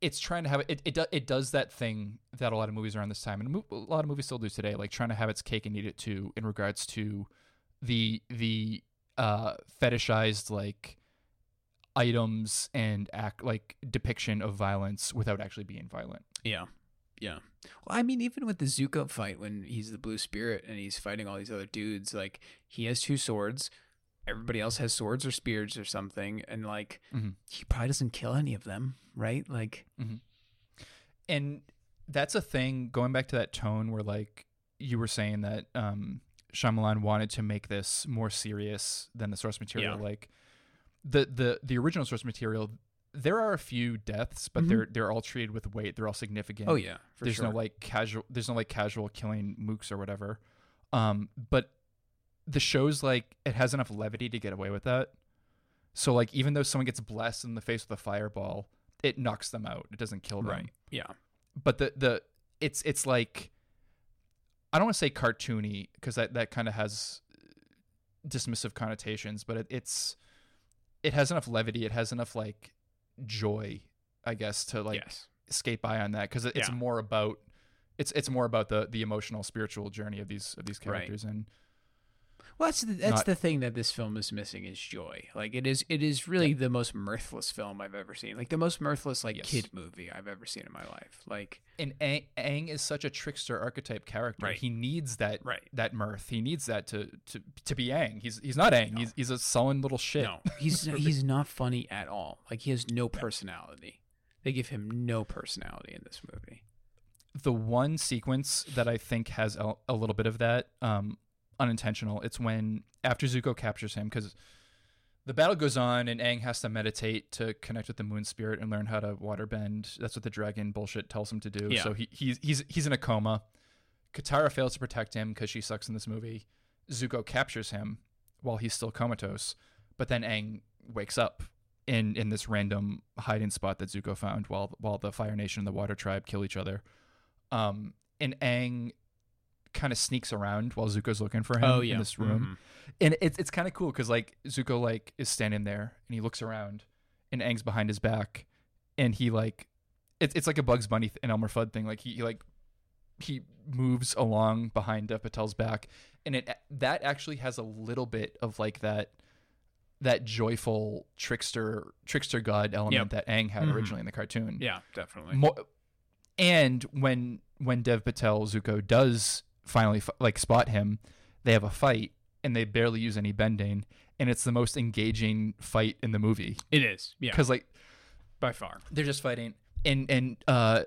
it's trying to have it. It, do, it does that thing that a lot of movies around this time, and a lot of movies still do today, like trying to have its cake and eat it too, in regards to the the uh, fetishized like items and act like depiction of violence without actually being violent. Yeah. Yeah. Well, I mean, even with the Zuko fight, when he's the blue spirit and he's fighting all these other dudes, like he has two swords. Everybody else has swords or spears or something, and like Mhm. he probably doesn't kill any of them, right? Like, and that's a thing going back to that tone where like you were saying that um Shyamalan wanted to make this more serious than the source material Yeah. like the the the original source material there are a few deaths but Mhm. they're they're all treated with weight they're all significant oh yeah, there's sure. no like casual there's no like casual killing mooks or whatever um but the show's like it has enough levity to get away with that so like even though someone gets blessed in the face with a fireball it knocks them out it doesn't kill them right. Yeah. but the the it's it's like I don't want to say cartoony because that that kind of has dismissive connotations, but it, it's it has enough levity, it has enough like joy, I guess, to like yes. skate by on that because it's Yeah. more about it's it's more about the the emotional spiritual journey of these of these Right. characters and Well, that's the, that's Not- the thing that this film is missing is joy. Like it is, it is really the most mirthless film I've ever seen. Like the most mirthless like Yes. kid movie I've ever seen in my life. Like and Aang, Aang is such a trickster archetype character. Right. He needs that Right. that mirth. He needs that to to to be Aang. He's he's not Aang. No. He's he's a sullen little shit. no, he's <laughs> he's not funny at all. Like he has no personality. They give him no personality in this movie. the one sequence that I think has a, a little bit of that, um, unintentional. It's when after Zuko captures him because the battle goes on and Aang has to meditate to connect with the moon spirit and learn how to waterbend. That's what the dragon bullshit tells him to do. Yeah. So he, he's he's he's in a coma. Katara fails to protect him because she sucks in this movie. Zuko captures him while he's still comatose, but then Aang wakes up in in this random hiding spot that Zuko found while while the Fire Nation and the Water Tribe kill each other. Um, and Aang kind of sneaks around while Zuko's looking for him Oh, in this room, and it's it's kind of cool because like Zuko like is standing there and he looks around, and Aang's behind his back, and he like it's it's like a Bugs Bunny and Elmer Fudd thing. Like he, he like he moves along behind Dev Patel's back, and it that actually has a little bit of like that that joyful trickster trickster god element Yep. that Aang had Mhm. originally in the cartoon. Yeah, definitely. Mo- and when when Dev Patel Zuko does finally like spot him, they have a fight and they barely use any bending, and it's the most engaging fight in the movie It is. Yeah, because like by far. they're just fighting and and uh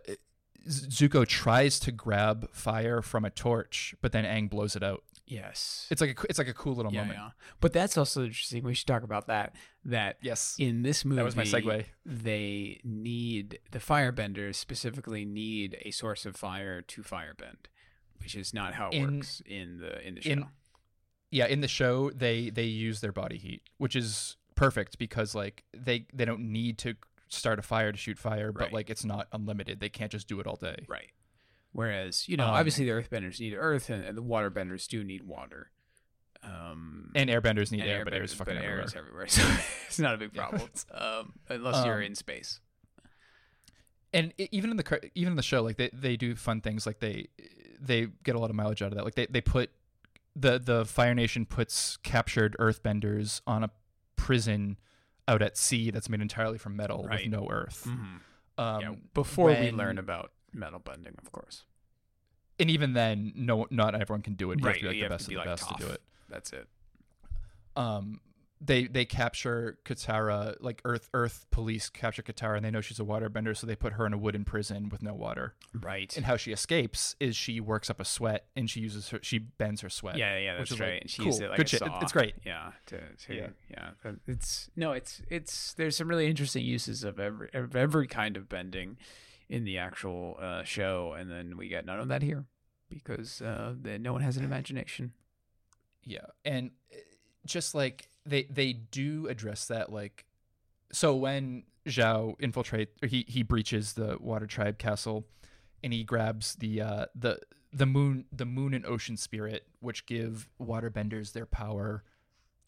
Zuko tries to grab fire from a torch, but then Aang blows it out. Yes. It's like a, it's like a cool little yeah, moment. yeah. But that's also interesting. We should talk about that. That Yes, in this movie, that was my segue. they need the firebenders specifically need a source of fire to firebend, which is not how it In- works in the in the show. in- Yeah, in the show they they use their body heat, which is perfect because like they they don't need to start a fire to shoot fire, but Right. like it's not unlimited. They can't just do it all day. right. Whereas you know, Um, obviously the earthbenders need earth, and, and the waterbenders do need water. Um, And airbenders need and air, but air is fucking air everywhere. is everywhere, <laughs> so it's not a big problem. um, unless you're Um, in space. and even in the even in the show like they, they do fun things like they they get a lot of mileage out of that like they, they put the the fire nation puts captured earthbenders on a prison out at sea that's made entirely from metal Right. with no earth Mhm. um yeah, before we learn about metal bending, of course. and even then no not everyone can do it you have to be like you the best of the like best to do tough. it That's it. um they they capture Katara like Earth Earth police capture Katara and they know she's a waterbender so they put her in a wooden prison with no water Right. and how she escapes is she works up a sweat and she uses her she bends her sweat Yeah, yeah, that's like, right. and she cool, it like good a shit. Saw. it's great. Yeah, to, to yeah, Yeah. It's no, it's it's there's some really interesting uses of every of every kind of bending in the actual uh, show, and then we get none of that here because uh, the, no one has an imagination. yeah and just like they they do address that like so when Zhao infiltrate or he he breaches the water tribe castle and he grabs the uh the the moon the moon and ocean spirit which give waterbenders their power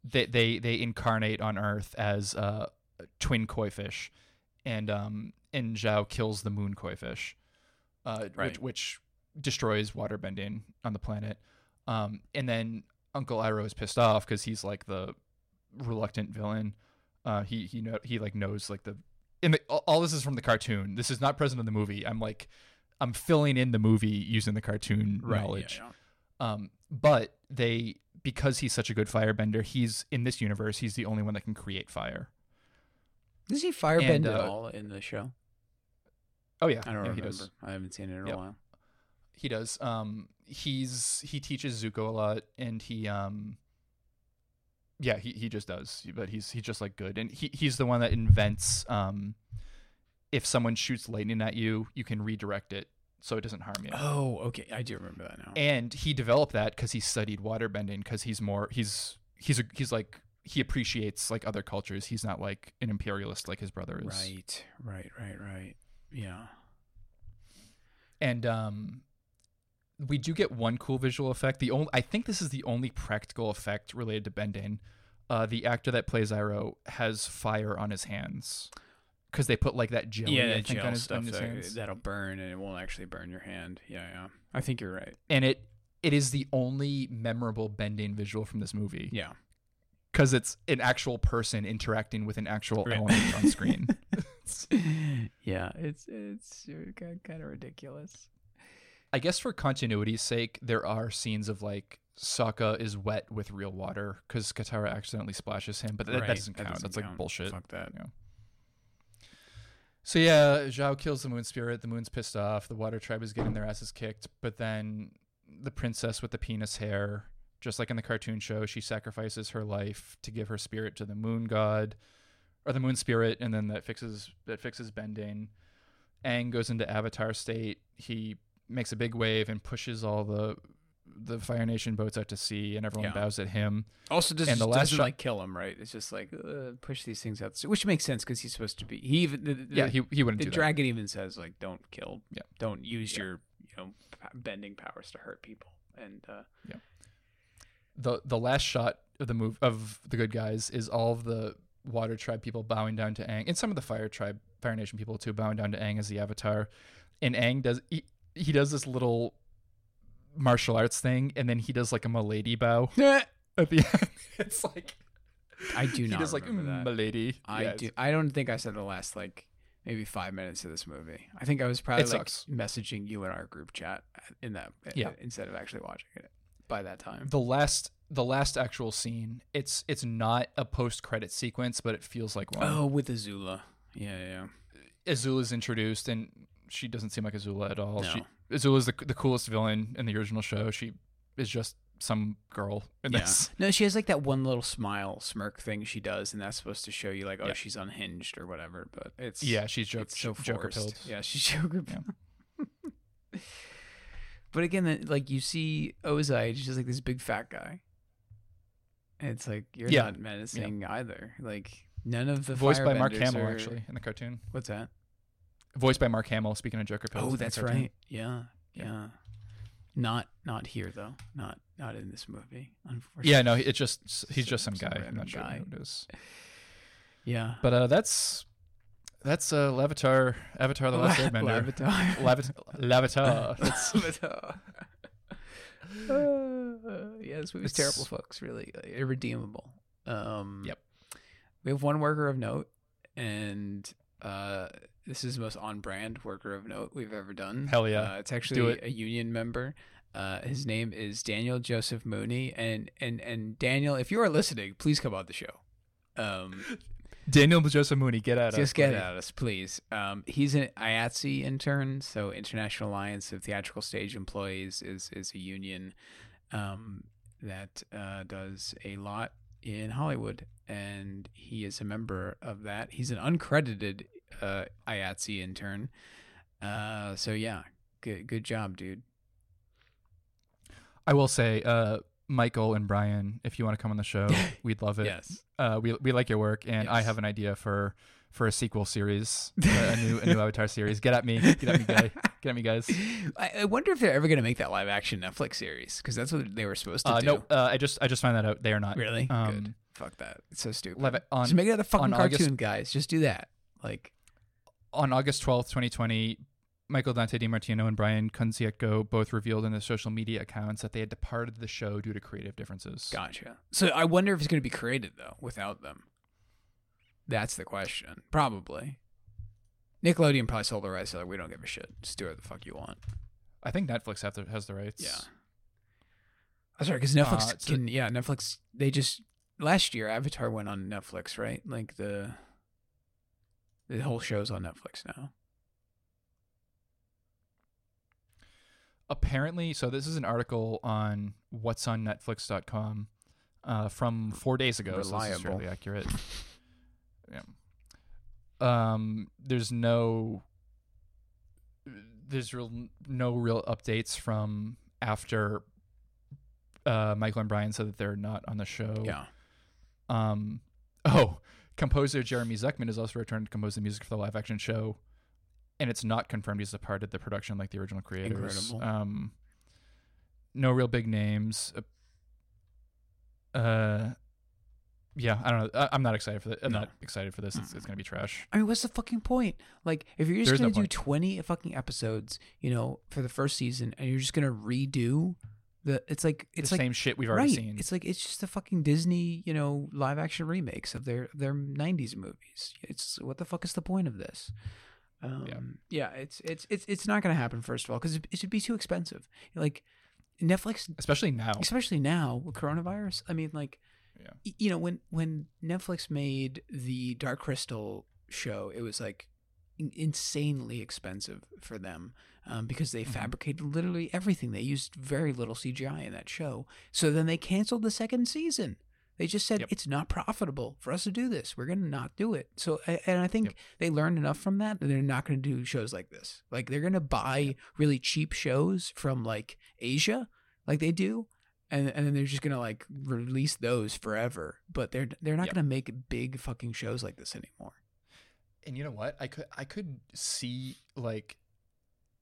they they they incarnate on Earth as uh, twin koi fish, and um and Zhao kills the moon koi fish, uh, Right. which which destroys water bending on the planet. Um, and then Uncle Iroh is pissed off because he's like the reluctant villain. Uh, he he know he like knows like the in the all- all this is from the cartoon. This is not present in the movie. I'm like I'm filling in the movie using the cartoon Right. knowledge. Yeah, yeah. Um, but they because he's such a good firebender, he's in this universe. He's the only one that can create fire. Does he firebend And, at uh, all in the show? Oh yeah, I don't yeah, remember. he does. I haven't seen it in Yep. a while. He does. Um, he's he teaches Zuko a lot, and he um, yeah, he he just does. But he's he's just like good, and he he's the one that invents um, if someone shoots lightning at you, you can redirect it so it doesn't harm you. Oh, okay. I do remember that now. and he developed that because he studied water bending because he's more he's he's a, he's like he appreciates like other cultures he's not like an imperialist like his brother is Right, right, right, right. Yeah. and um we do get one cool visual effect the only i think this is the only practical effect related to bending uh the actor that plays Iroh has fire on his hands because they put like that jelly yeah, I that think, gel on his, stuff on his hands. that'll burn and it won't actually burn your hand. Yeah, yeah. I think you're right. and it it is the only memorable bending visual from this movie Yeah. because it's an actual person interacting with an actual Right. element on screen <laughs> <laughs> yeah, it's it's kind of ridiculous. I guess for continuity's sake, there are scenes of like Sokka is wet with real water because Katara accidentally splashes him, but that, that doesn't count. doesn't That's like bullshit. Fuck that. Yeah. So yeah, Zhao kills the moon spirit. The moon's pissed off. The water tribe is getting their asses kicked, but then the princess with the penis hair, just like in the cartoon show, she sacrifices her life to give her spirit to the moon god or the moon spirit, and then that fixes that fixes bending. Aang goes into Avatar state. He makes a big wave and pushes all the the Fire Nation boats out to sea, and everyone Yeah. bows at him. Also, does And the last doesn't shot- like kill him, right? It's just like uh, push these things out, which makes sense because he's supposed to be. He even the, the, yeah, he he wouldn't the do that. dragon even says like, "Don't kill. Yeah. Don't use Yeah. your you know bending powers to hurt people." And uh, the the last shot of the move of the good guys is all of the water tribe people bowing down to Aang, and some of the fire tribe, Fire Nation people too, bowing down to Aang as the Avatar. And Aang does he, he does this little martial arts thing, and then he does like a milady bow <laughs> at the end. <laughs> It's like I do not. <laughs> he not does like remember mm, that. milady. I Yeah, do. I don't think I said the last like maybe five minutes of this movie. I think I was probably like sucks. messaging you in our group chat in that Yeah. instead of actually watching it by that time. The last the last actual scene, it's it's not a post credit sequence, but it feels like one. Oh, with Azula. Yeah, yeah. Azula's introduced, and she doesn't seem like Azula at all. No. She Azula's the the coolest villain in the original show. She is just some girl in Yeah. this. <laughs> No, she has like that one little smile smirk thing she does, and that's supposed to show you like, oh, Yeah. she's unhinged or whatever. But it's Yeah, she's joke, it's so Joker forced. pilled. Yeah, she's <laughs> Joker Yeah. but again, then, like you see Ozai, he's just like this big fat guy. And it's like you're Yeah. not menacing either. Like none of the Voiced by Mark firebenders Hamill, are- actually, in the cartoon. What's that? Voiced by Mark Hamill. Speaking of Joker pills. Oh, that's cartoon. right. Yeah, Yeah. yeah. Not not here though. Not not in this movie. Unfortunately. Yeah, no, It's just he's just some Some guy. I'm not sure guy. who it is. <laughs> Yeah. But uh, that's that's uh, Levitar, Avatar: The Last <laughs> Airbender. Lavatar. <laughs> Levit- Lavatar. That's- Lavatar. Uh, yeah, this movie's It's- terrible, folks. Really irredeemable. Um, Yep. We have one worker of note, and uh, this is the most on-brand worker of note we've ever done. Hell yeah. Uh, it's actually it. a union member. Uh, his name is Daniel Joseph Mooney, and and and Daniel, if you are listening, please come on the show. Um, <laughs> Daniel Joseph Mooney, get at us. just get buddy. at us, please. Um, he's an IATSE intern, so International Alliance of Theatrical Stage Employees is is a union um, that uh, does a lot in Hollywood, and he is a member of that. He's an uncredited uh, IATSE intern. Uh, so yeah, good good job, dude. I will say, uh, Michael and Brian, if you want to come on the show, <laughs> we'd love it. Yes. Uh, we we like your work, and I have an idea for for a sequel series, <laughs> a new a new Avatar series. Get at me, get at me, guy, get at me, guys. I, I wonder if they're ever going to make that live action Netflix series because that's what they were supposed to Uh, do. no, uh, I just I just found that out. They are not. Really? Um, Good. Fuck that. It's so stupid. Live on Just make another fucking cartoon, August- guys. Just do that. Like, on August 12th, 2020, Michael Dante DiMartino and Brian Konietzko both revealed in their social media accounts that they had departed the show due to creative differences. gotcha. So I wonder if it's going to be created though without them. That's the question. Probably. Nickelodeon probably sold the rights. They're like, we don't give a shit. Just do whatever the fuck you want. I think Netflix have the, has the rights. Yeah. I'm sorry, because Netflix Uh, can. Yeah, Netflix. They just last year Avatar went on Netflix, right? Like the the whole show's on Netflix now. Apparently, so this is an article on what's on Netflix.com uh, from four days ago. So this is Reliable. fairly accurate. <laughs> yeah. Um, there's no there's real no real updates from after uh, Michael and Brian said that they're not on the show. Yeah. Um, oh, composer Jeremy Zuckerman is also returned to compose the music for the live action show, and it's not confirmed he's a part of the production like the original creators. Incredible. Um, no real big names. Uh, uh, yeah, I don't know. I, I'm not excited for that. I'm No. not excited for this. It's, it's gonna be trash. I mean, what's the fucking point? Like, if you're just There's gonna do point. 20 fucking episodes, you know, for the first season, and you're just gonna redo the, it's like it's the like same shit we've already right. seen. It's like it's just the fucking Disney, you know, live action remakes of their their '90s movies. It's what the fuck is the point of this? Um, yeah. it's it's it's it's not gonna happen. First of all, because it, it should be too expensive. Like Netflix, Especially now. especially now with coronavirus. I mean, like, Yeah. you know, when when Netflix made the Dark Crystal show, it was like insanely expensive for them um, because they Mhm. fabricated literally everything. They used very little CGI in that show. So then they canceled the second season. They just said Yep. it's not profitable for us to do this. We're going to not do it. So, and I think Yep. they learned enough from that that they're not going to do shows like this. Like they're going to buy really cheap shows from like Asia, like they do, and and then they're just going to like release those forever. But they're they're not Yep. going to make big fucking shows like this anymore. and you know what i could i could see like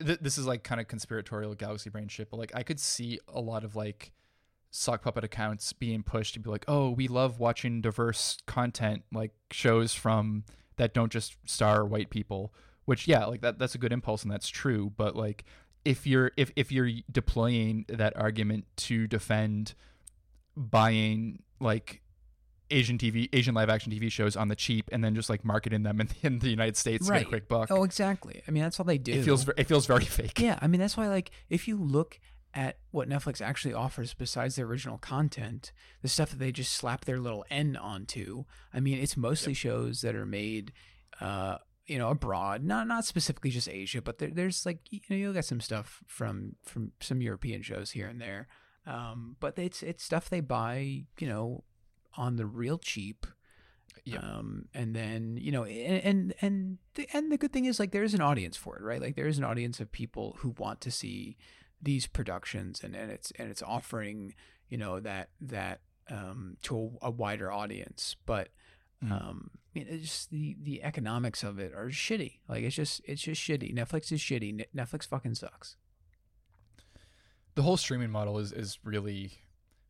th- this is like kind of conspiratorial galaxy brain shit but like i could see a lot of like sock puppet accounts being pushed to be like oh we love watching diverse content like shows from that don't just star white people which yeah like that that's a good impulse and that's true but like if you're if if you're deploying that argument to defend buying like Asian TV, Asian live action TV shows on the cheap, and then just like marketing them in, in the United States to Right. get a quick buck. Oh, exactly. I mean, that's all they do. it feels it feels very <laughs> fake. Yeah, I mean that's why like if you look at what Netflix actually offers besides the original content, the stuff that they just slap their little N onto, I mean it's mostly shows that are made uh you know abroad, not not specifically just Asia, but there, there's like you know you'll get some stuff from from some European shows here and there. Um but it's it's stuff they buy, you know, on the real cheap. Yep. Um, and then you know, and and and the, and the good thing is like there is an audience for it, right? Like there is an audience of people who want to see these productions, and and it's and it's offering you know that that um to a, a wider audience, but. Mm. Um, it's just the the economics of it are shitty. Like it's just it's just shitty. Netflix is shitty. Netflix fucking sucks. The whole streaming model is is really,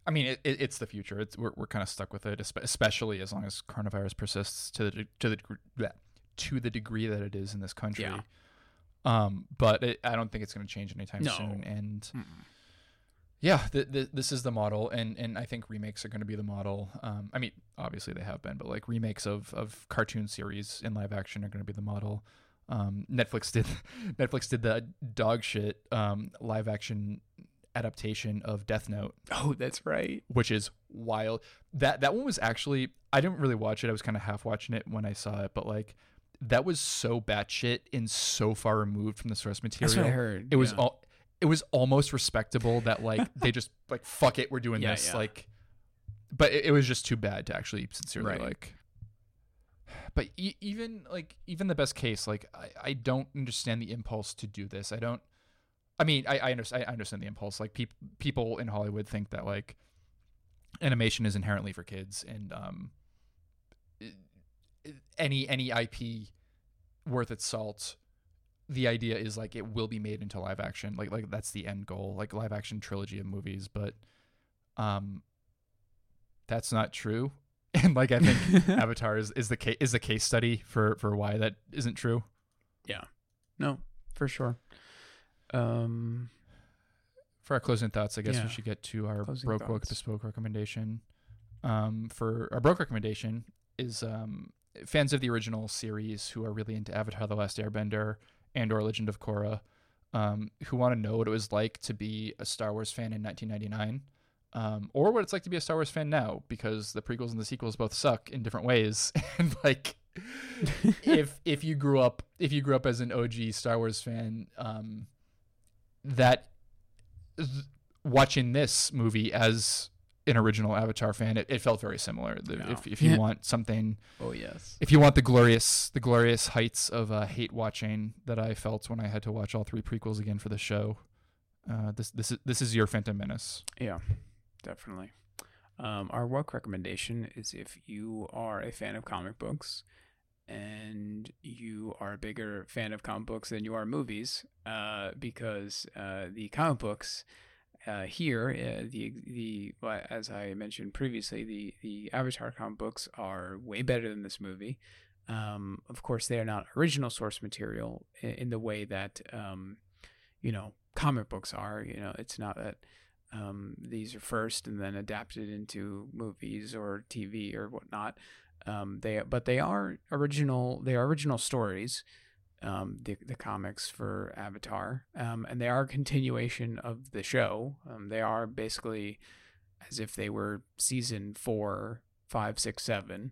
I mean, it, it, it's the future. It's we're we're kind of stuck with it, especially as long as coronavirus persists to the to the to the degree that it is in this country. Yeah. Um, but it, I don't think it's going to change anytime No. soon. And yeah, th- th- this is the model, and and I think remakes are going to be the model. Um, I mean, obviously they have been, but like remakes of of cartoon series in live action are going to be the model. Um, Netflix did <laughs> Netflix did the dog shit um, live action adaptation of Death Note, Oh, that's right. which is wild. That that one was actually I didn't really watch it. I was kind of half watching it when I saw it, but like that was so batshit and so far removed from the source material. That's what I heard. It was all it was almost respectable that like <laughs> they just like fuck it, we're doing Yeah, this. yeah. Like but it, it was just too bad to actually sincerely Right. like but e- even like even the best case like I, I don't understand the impulse to do this i don't i mean i i understand, I understand the impulse like peop- people in hollywood think that like animation is inherently for kids and um any any ip worth its salt the idea is like it will be made into live action like like that's the end goal like live action trilogy of movies but um that's not true <laughs> and like I think <laughs> Avatar is, is the case is the case study for for why that isn't true. Yeah. No, for sure. Um, For our closing thoughts, I guess Yeah. we should get to our Closing broke book bespoke recommendation. Um, for our broke recommendation is um, fans of the original series who are really into Avatar: The Last Airbender and or Legend of Korra, um, who want to know what it was like to be a Star Wars fan in 1999. Um, or what it's like to be a Star Wars fan now, because the prequels and the sequels both suck in different ways. <laughs> and like, <laughs> if if you grew up if you grew up as an OG Star Wars fan, um, that th- watching this movie as an original Avatar fan, it, it felt very similar. The, Yeah. If if you want something, oh yes. if you want the glorious the glorious heights of uh, hate watching that I felt when I had to watch all three prequels again for the show, uh, this this is this is your Phantom Menace. Yeah, definitely. Um, our work recommendation is if you are a fan of comic books and you are a bigger fan of comic books than you are movies, uh, because uh, the comic books uh, here, uh, the the well, as I mentioned previously, the the Avatar comic books are way better than this movie. Um, of course, they are not original source material in, in the way that um, you know comic books are. You know, it's not that um, these are first and then adapted into movies or TV or whatnot. Um, they but they are original. They are original stories. Um, the the comics for Avatar, um, and they are a continuation of the show. Um, they are basically as if they were season four, five, six, seven,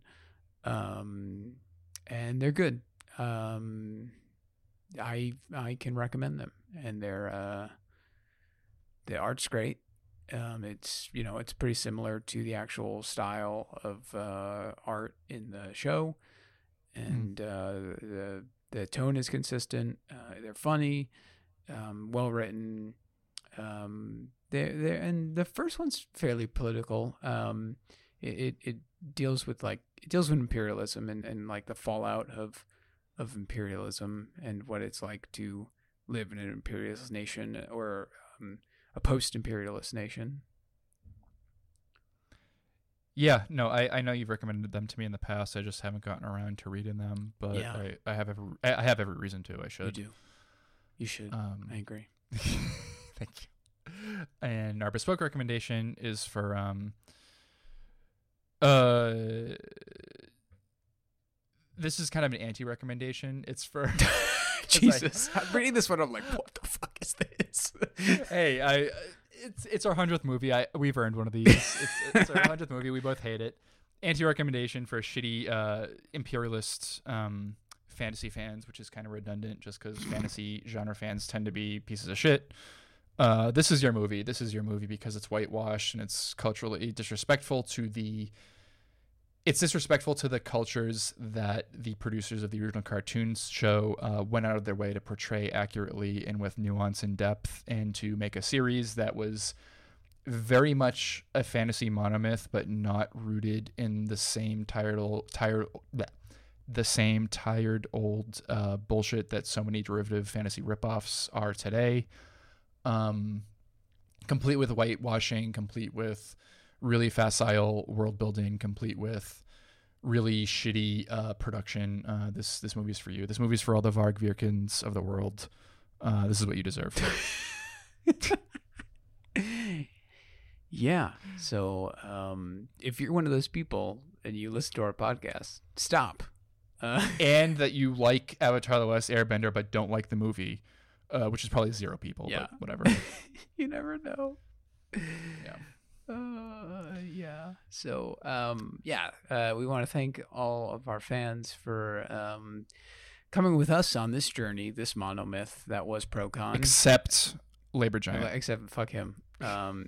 um, and they're good. Um, I I can recommend them, and they're uh, the art's great. Um, it's you know it's pretty similar to the actual style of uh, art in the show, and uh, the the tone is consistent. Uh, they're funny, um, well written. Um, they and the first one's fairly political. Um, it, it it deals with like it deals with imperialism and, and like the fallout of of imperialism and what it's like to live in an imperialist nation or um, a post-imperialist nation. Yeah, no, I, I know you've recommended them to me in the past. I just haven't gotten around to reading them, but Yeah. I, I have every I I have every reason to. I You should. do. You should. Um, I agree. <laughs> Thank you. And our bespoke recommendation is for um uh this is kind of an anti recommendation. It's for <laughs> Jesus, I'm reading this one. I'm like, what the fuck is this? <laughs> hey, I it's it's our hundredth movie. I we've earned one of these. It's, it's our hundredth movie. We both hate it. Anti recommendation for shitty uh, imperialist um, fantasy fans, which is kind of redundant, just because fantasy genre fans tend to be pieces of shit. Uh, this is your movie. This is your movie because it's whitewashed and it's culturally disrespectful to the. It's disrespectful to the cultures that the producers of the original cartoons show uh, went out of their way to portray accurately and with nuance and depth, and to make a series that was very much a fantasy monomyth, but not rooted in the same tired old, tired, the same tired old uh, bullshit that so many derivative fantasy ripoffs are today. Um, complete with whitewashing, complete with really facile world building, complete with really shitty uh, production. Uh, this this movie's for you. This movie's for all the Varg Vikernes of the world. Uh, this is what you deserve. <laughs> yeah. So, um, if you're one of those people and you listen to our podcast, stop. Uh, <laughs> and that you like Avatar: The Last Airbender, but don't like the movie, uh, which is probably zero people. Yeah. But whatever. <laughs> you never know. Yeah. Uh, yeah. So, um, yeah, uh, we want to thank all of our fans for um, coming with us on this journey, this monomyth that was ProCon. Except Labor Giant. Except fuck him. <laughs> Um,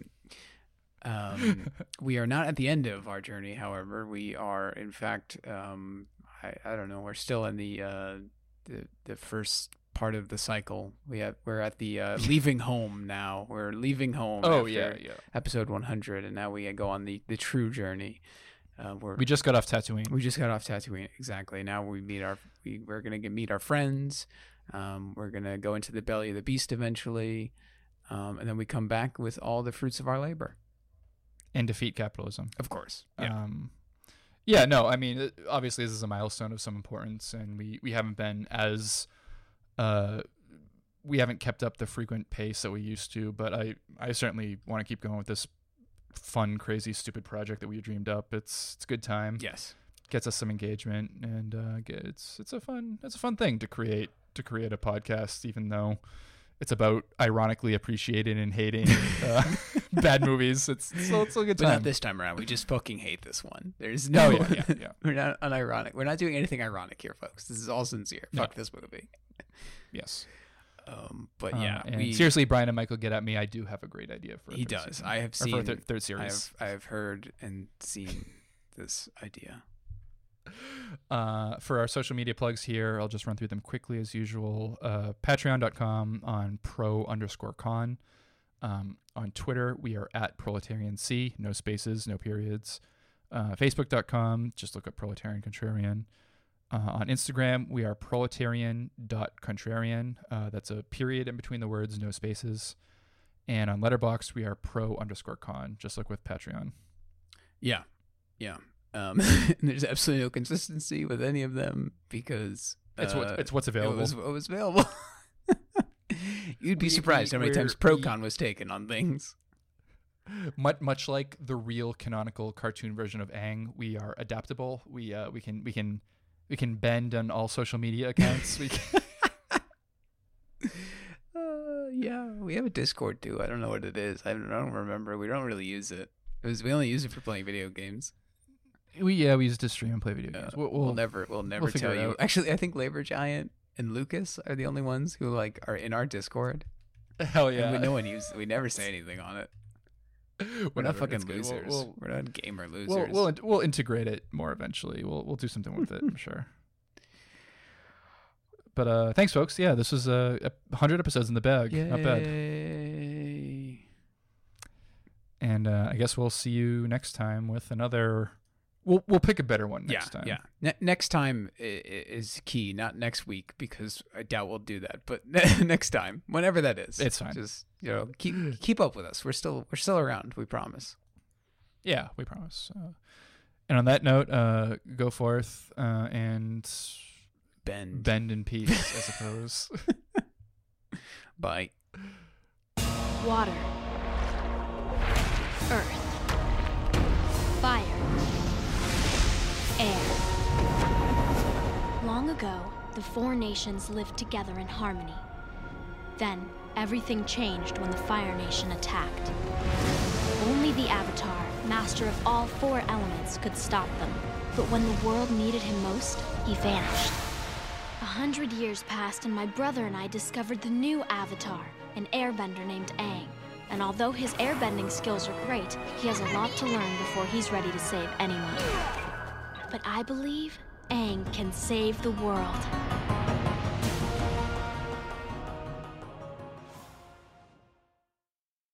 um, <laughs> we are not at the end of our journey, however. We are, in fact, um, I, I don't know. We're still in the uh, the the first part of the cycle. We have we're at the uh, <laughs> leaving home now. We're leaving home. Oh after yeah, yeah. episode 100, and now we go on the the true journey. Uh, We just got off Tatooine. we just got off Tatooine. Exactly. Now we meet our we, we're gonna get meet our friends. Um, we're gonna go into the belly of the beast eventually, um, and then we come back with all the fruits of our labor. and defeat capitalism. Of course. Yeah. Um, Yeah, no, I mean, obviously this is a milestone of some importance, and we we haven't been as, uh, we haven't kept up the frequent pace that we used to. But I I certainly want to keep going with this fun, crazy, stupid project that we dreamed up. It's it's a good time. Yes. gets us some engagement, and uh, it's it's a fun it's a fun thing to create to create a podcast, even though. It's about ironically appreciating and hating uh, <laughs> bad movies. It's still it's still a good But time. not this time around. We just fucking hate this one. There's no. Oh, yeah, <laughs> yeah, yeah. We're not unironic. We're not doing anything ironic here, folks. This is all sincere. No. Fuck this movie. Yes. Um, but Uh, yeah, we seriously, Brian and Michael get at me. I do have a great idea for. A he third does. season. I have Or for a seen. third, third I series. have I have heard and seen this idea. <laughs> Uh, for our social media plugs here, I'll just run through them quickly as usual. Uh, Patreon.com on pro underscore con. Um, on Twitter, we are at proletarian C, no spaces, no periods. Uh, Facebook.com, just look up proletarian contrarian. Uh, on Instagram, we are proletarian.contrarian. Uh, that's a period in between the words, no spaces. And on Letterboxd, we are pro underscore con, just like with Patreon. Yeah, yeah. Um, <laughs> there's absolutely no consistency with any of them because It's what uh, it's what's available. It was what was available. <laughs> You'd be We- surprised we- how many times we- Procon was taken on things. much much like the real canonical cartoon version of Aang, we are adaptable. We uh, we can we can we can bend on all social media accounts. we can, <laughs> Uh, yeah, we have a Discord too. I don't know what it is. I don't, I don't remember. We don't really use it. It was we only use it for playing video games. we yeah we used to stream and play video Uh, games. we'll, We'll, we'll, never we'll never figure tell you. Actually, I think Labor Giant and Lucas are the only ones who like are in our Discord. <laughs> hell And yeah. we, no one use. We never say anything on it. <laughs> We're Whatever, not fucking good. We'll- losers. We'll, We're not gamer losers. we'll, we'll, we'll integrate it more eventually. We'll we'll do something with it. I'm <laughs> sure. But uh, thanks, folks. Yeah, this was uh, a hundred episodes in the bag. Not bad. And uh, I guess we'll see you next time with another. We'll we'll pick a better one next yeah, time. Yeah. Ne- next time i- i- is key, not next week because I doubt we'll do that. But <laughs> next time, whenever that is, It's fine. Just you know, keep keep up with us. We're still we're still around. We promise. Yeah, we promise. Uh, and on that note, uh, go forth uh, and Bend. bend in peace, <laughs> I suppose. <laughs> Bye. Water. Earth. Fire. Air. Long ago, the four nations lived together in harmony. Then, everything changed when the Fire Nation attacked. Only the Avatar, master of all four elements, could stop them. But when the world needed him most, he vanished. A hundred years passed, and my brother and I discovered the new Avatar, an airbender named Aang. And although his airbending skills are great, he has a lot to learn before he's ready to save anyone. But I believe Aang can save the world.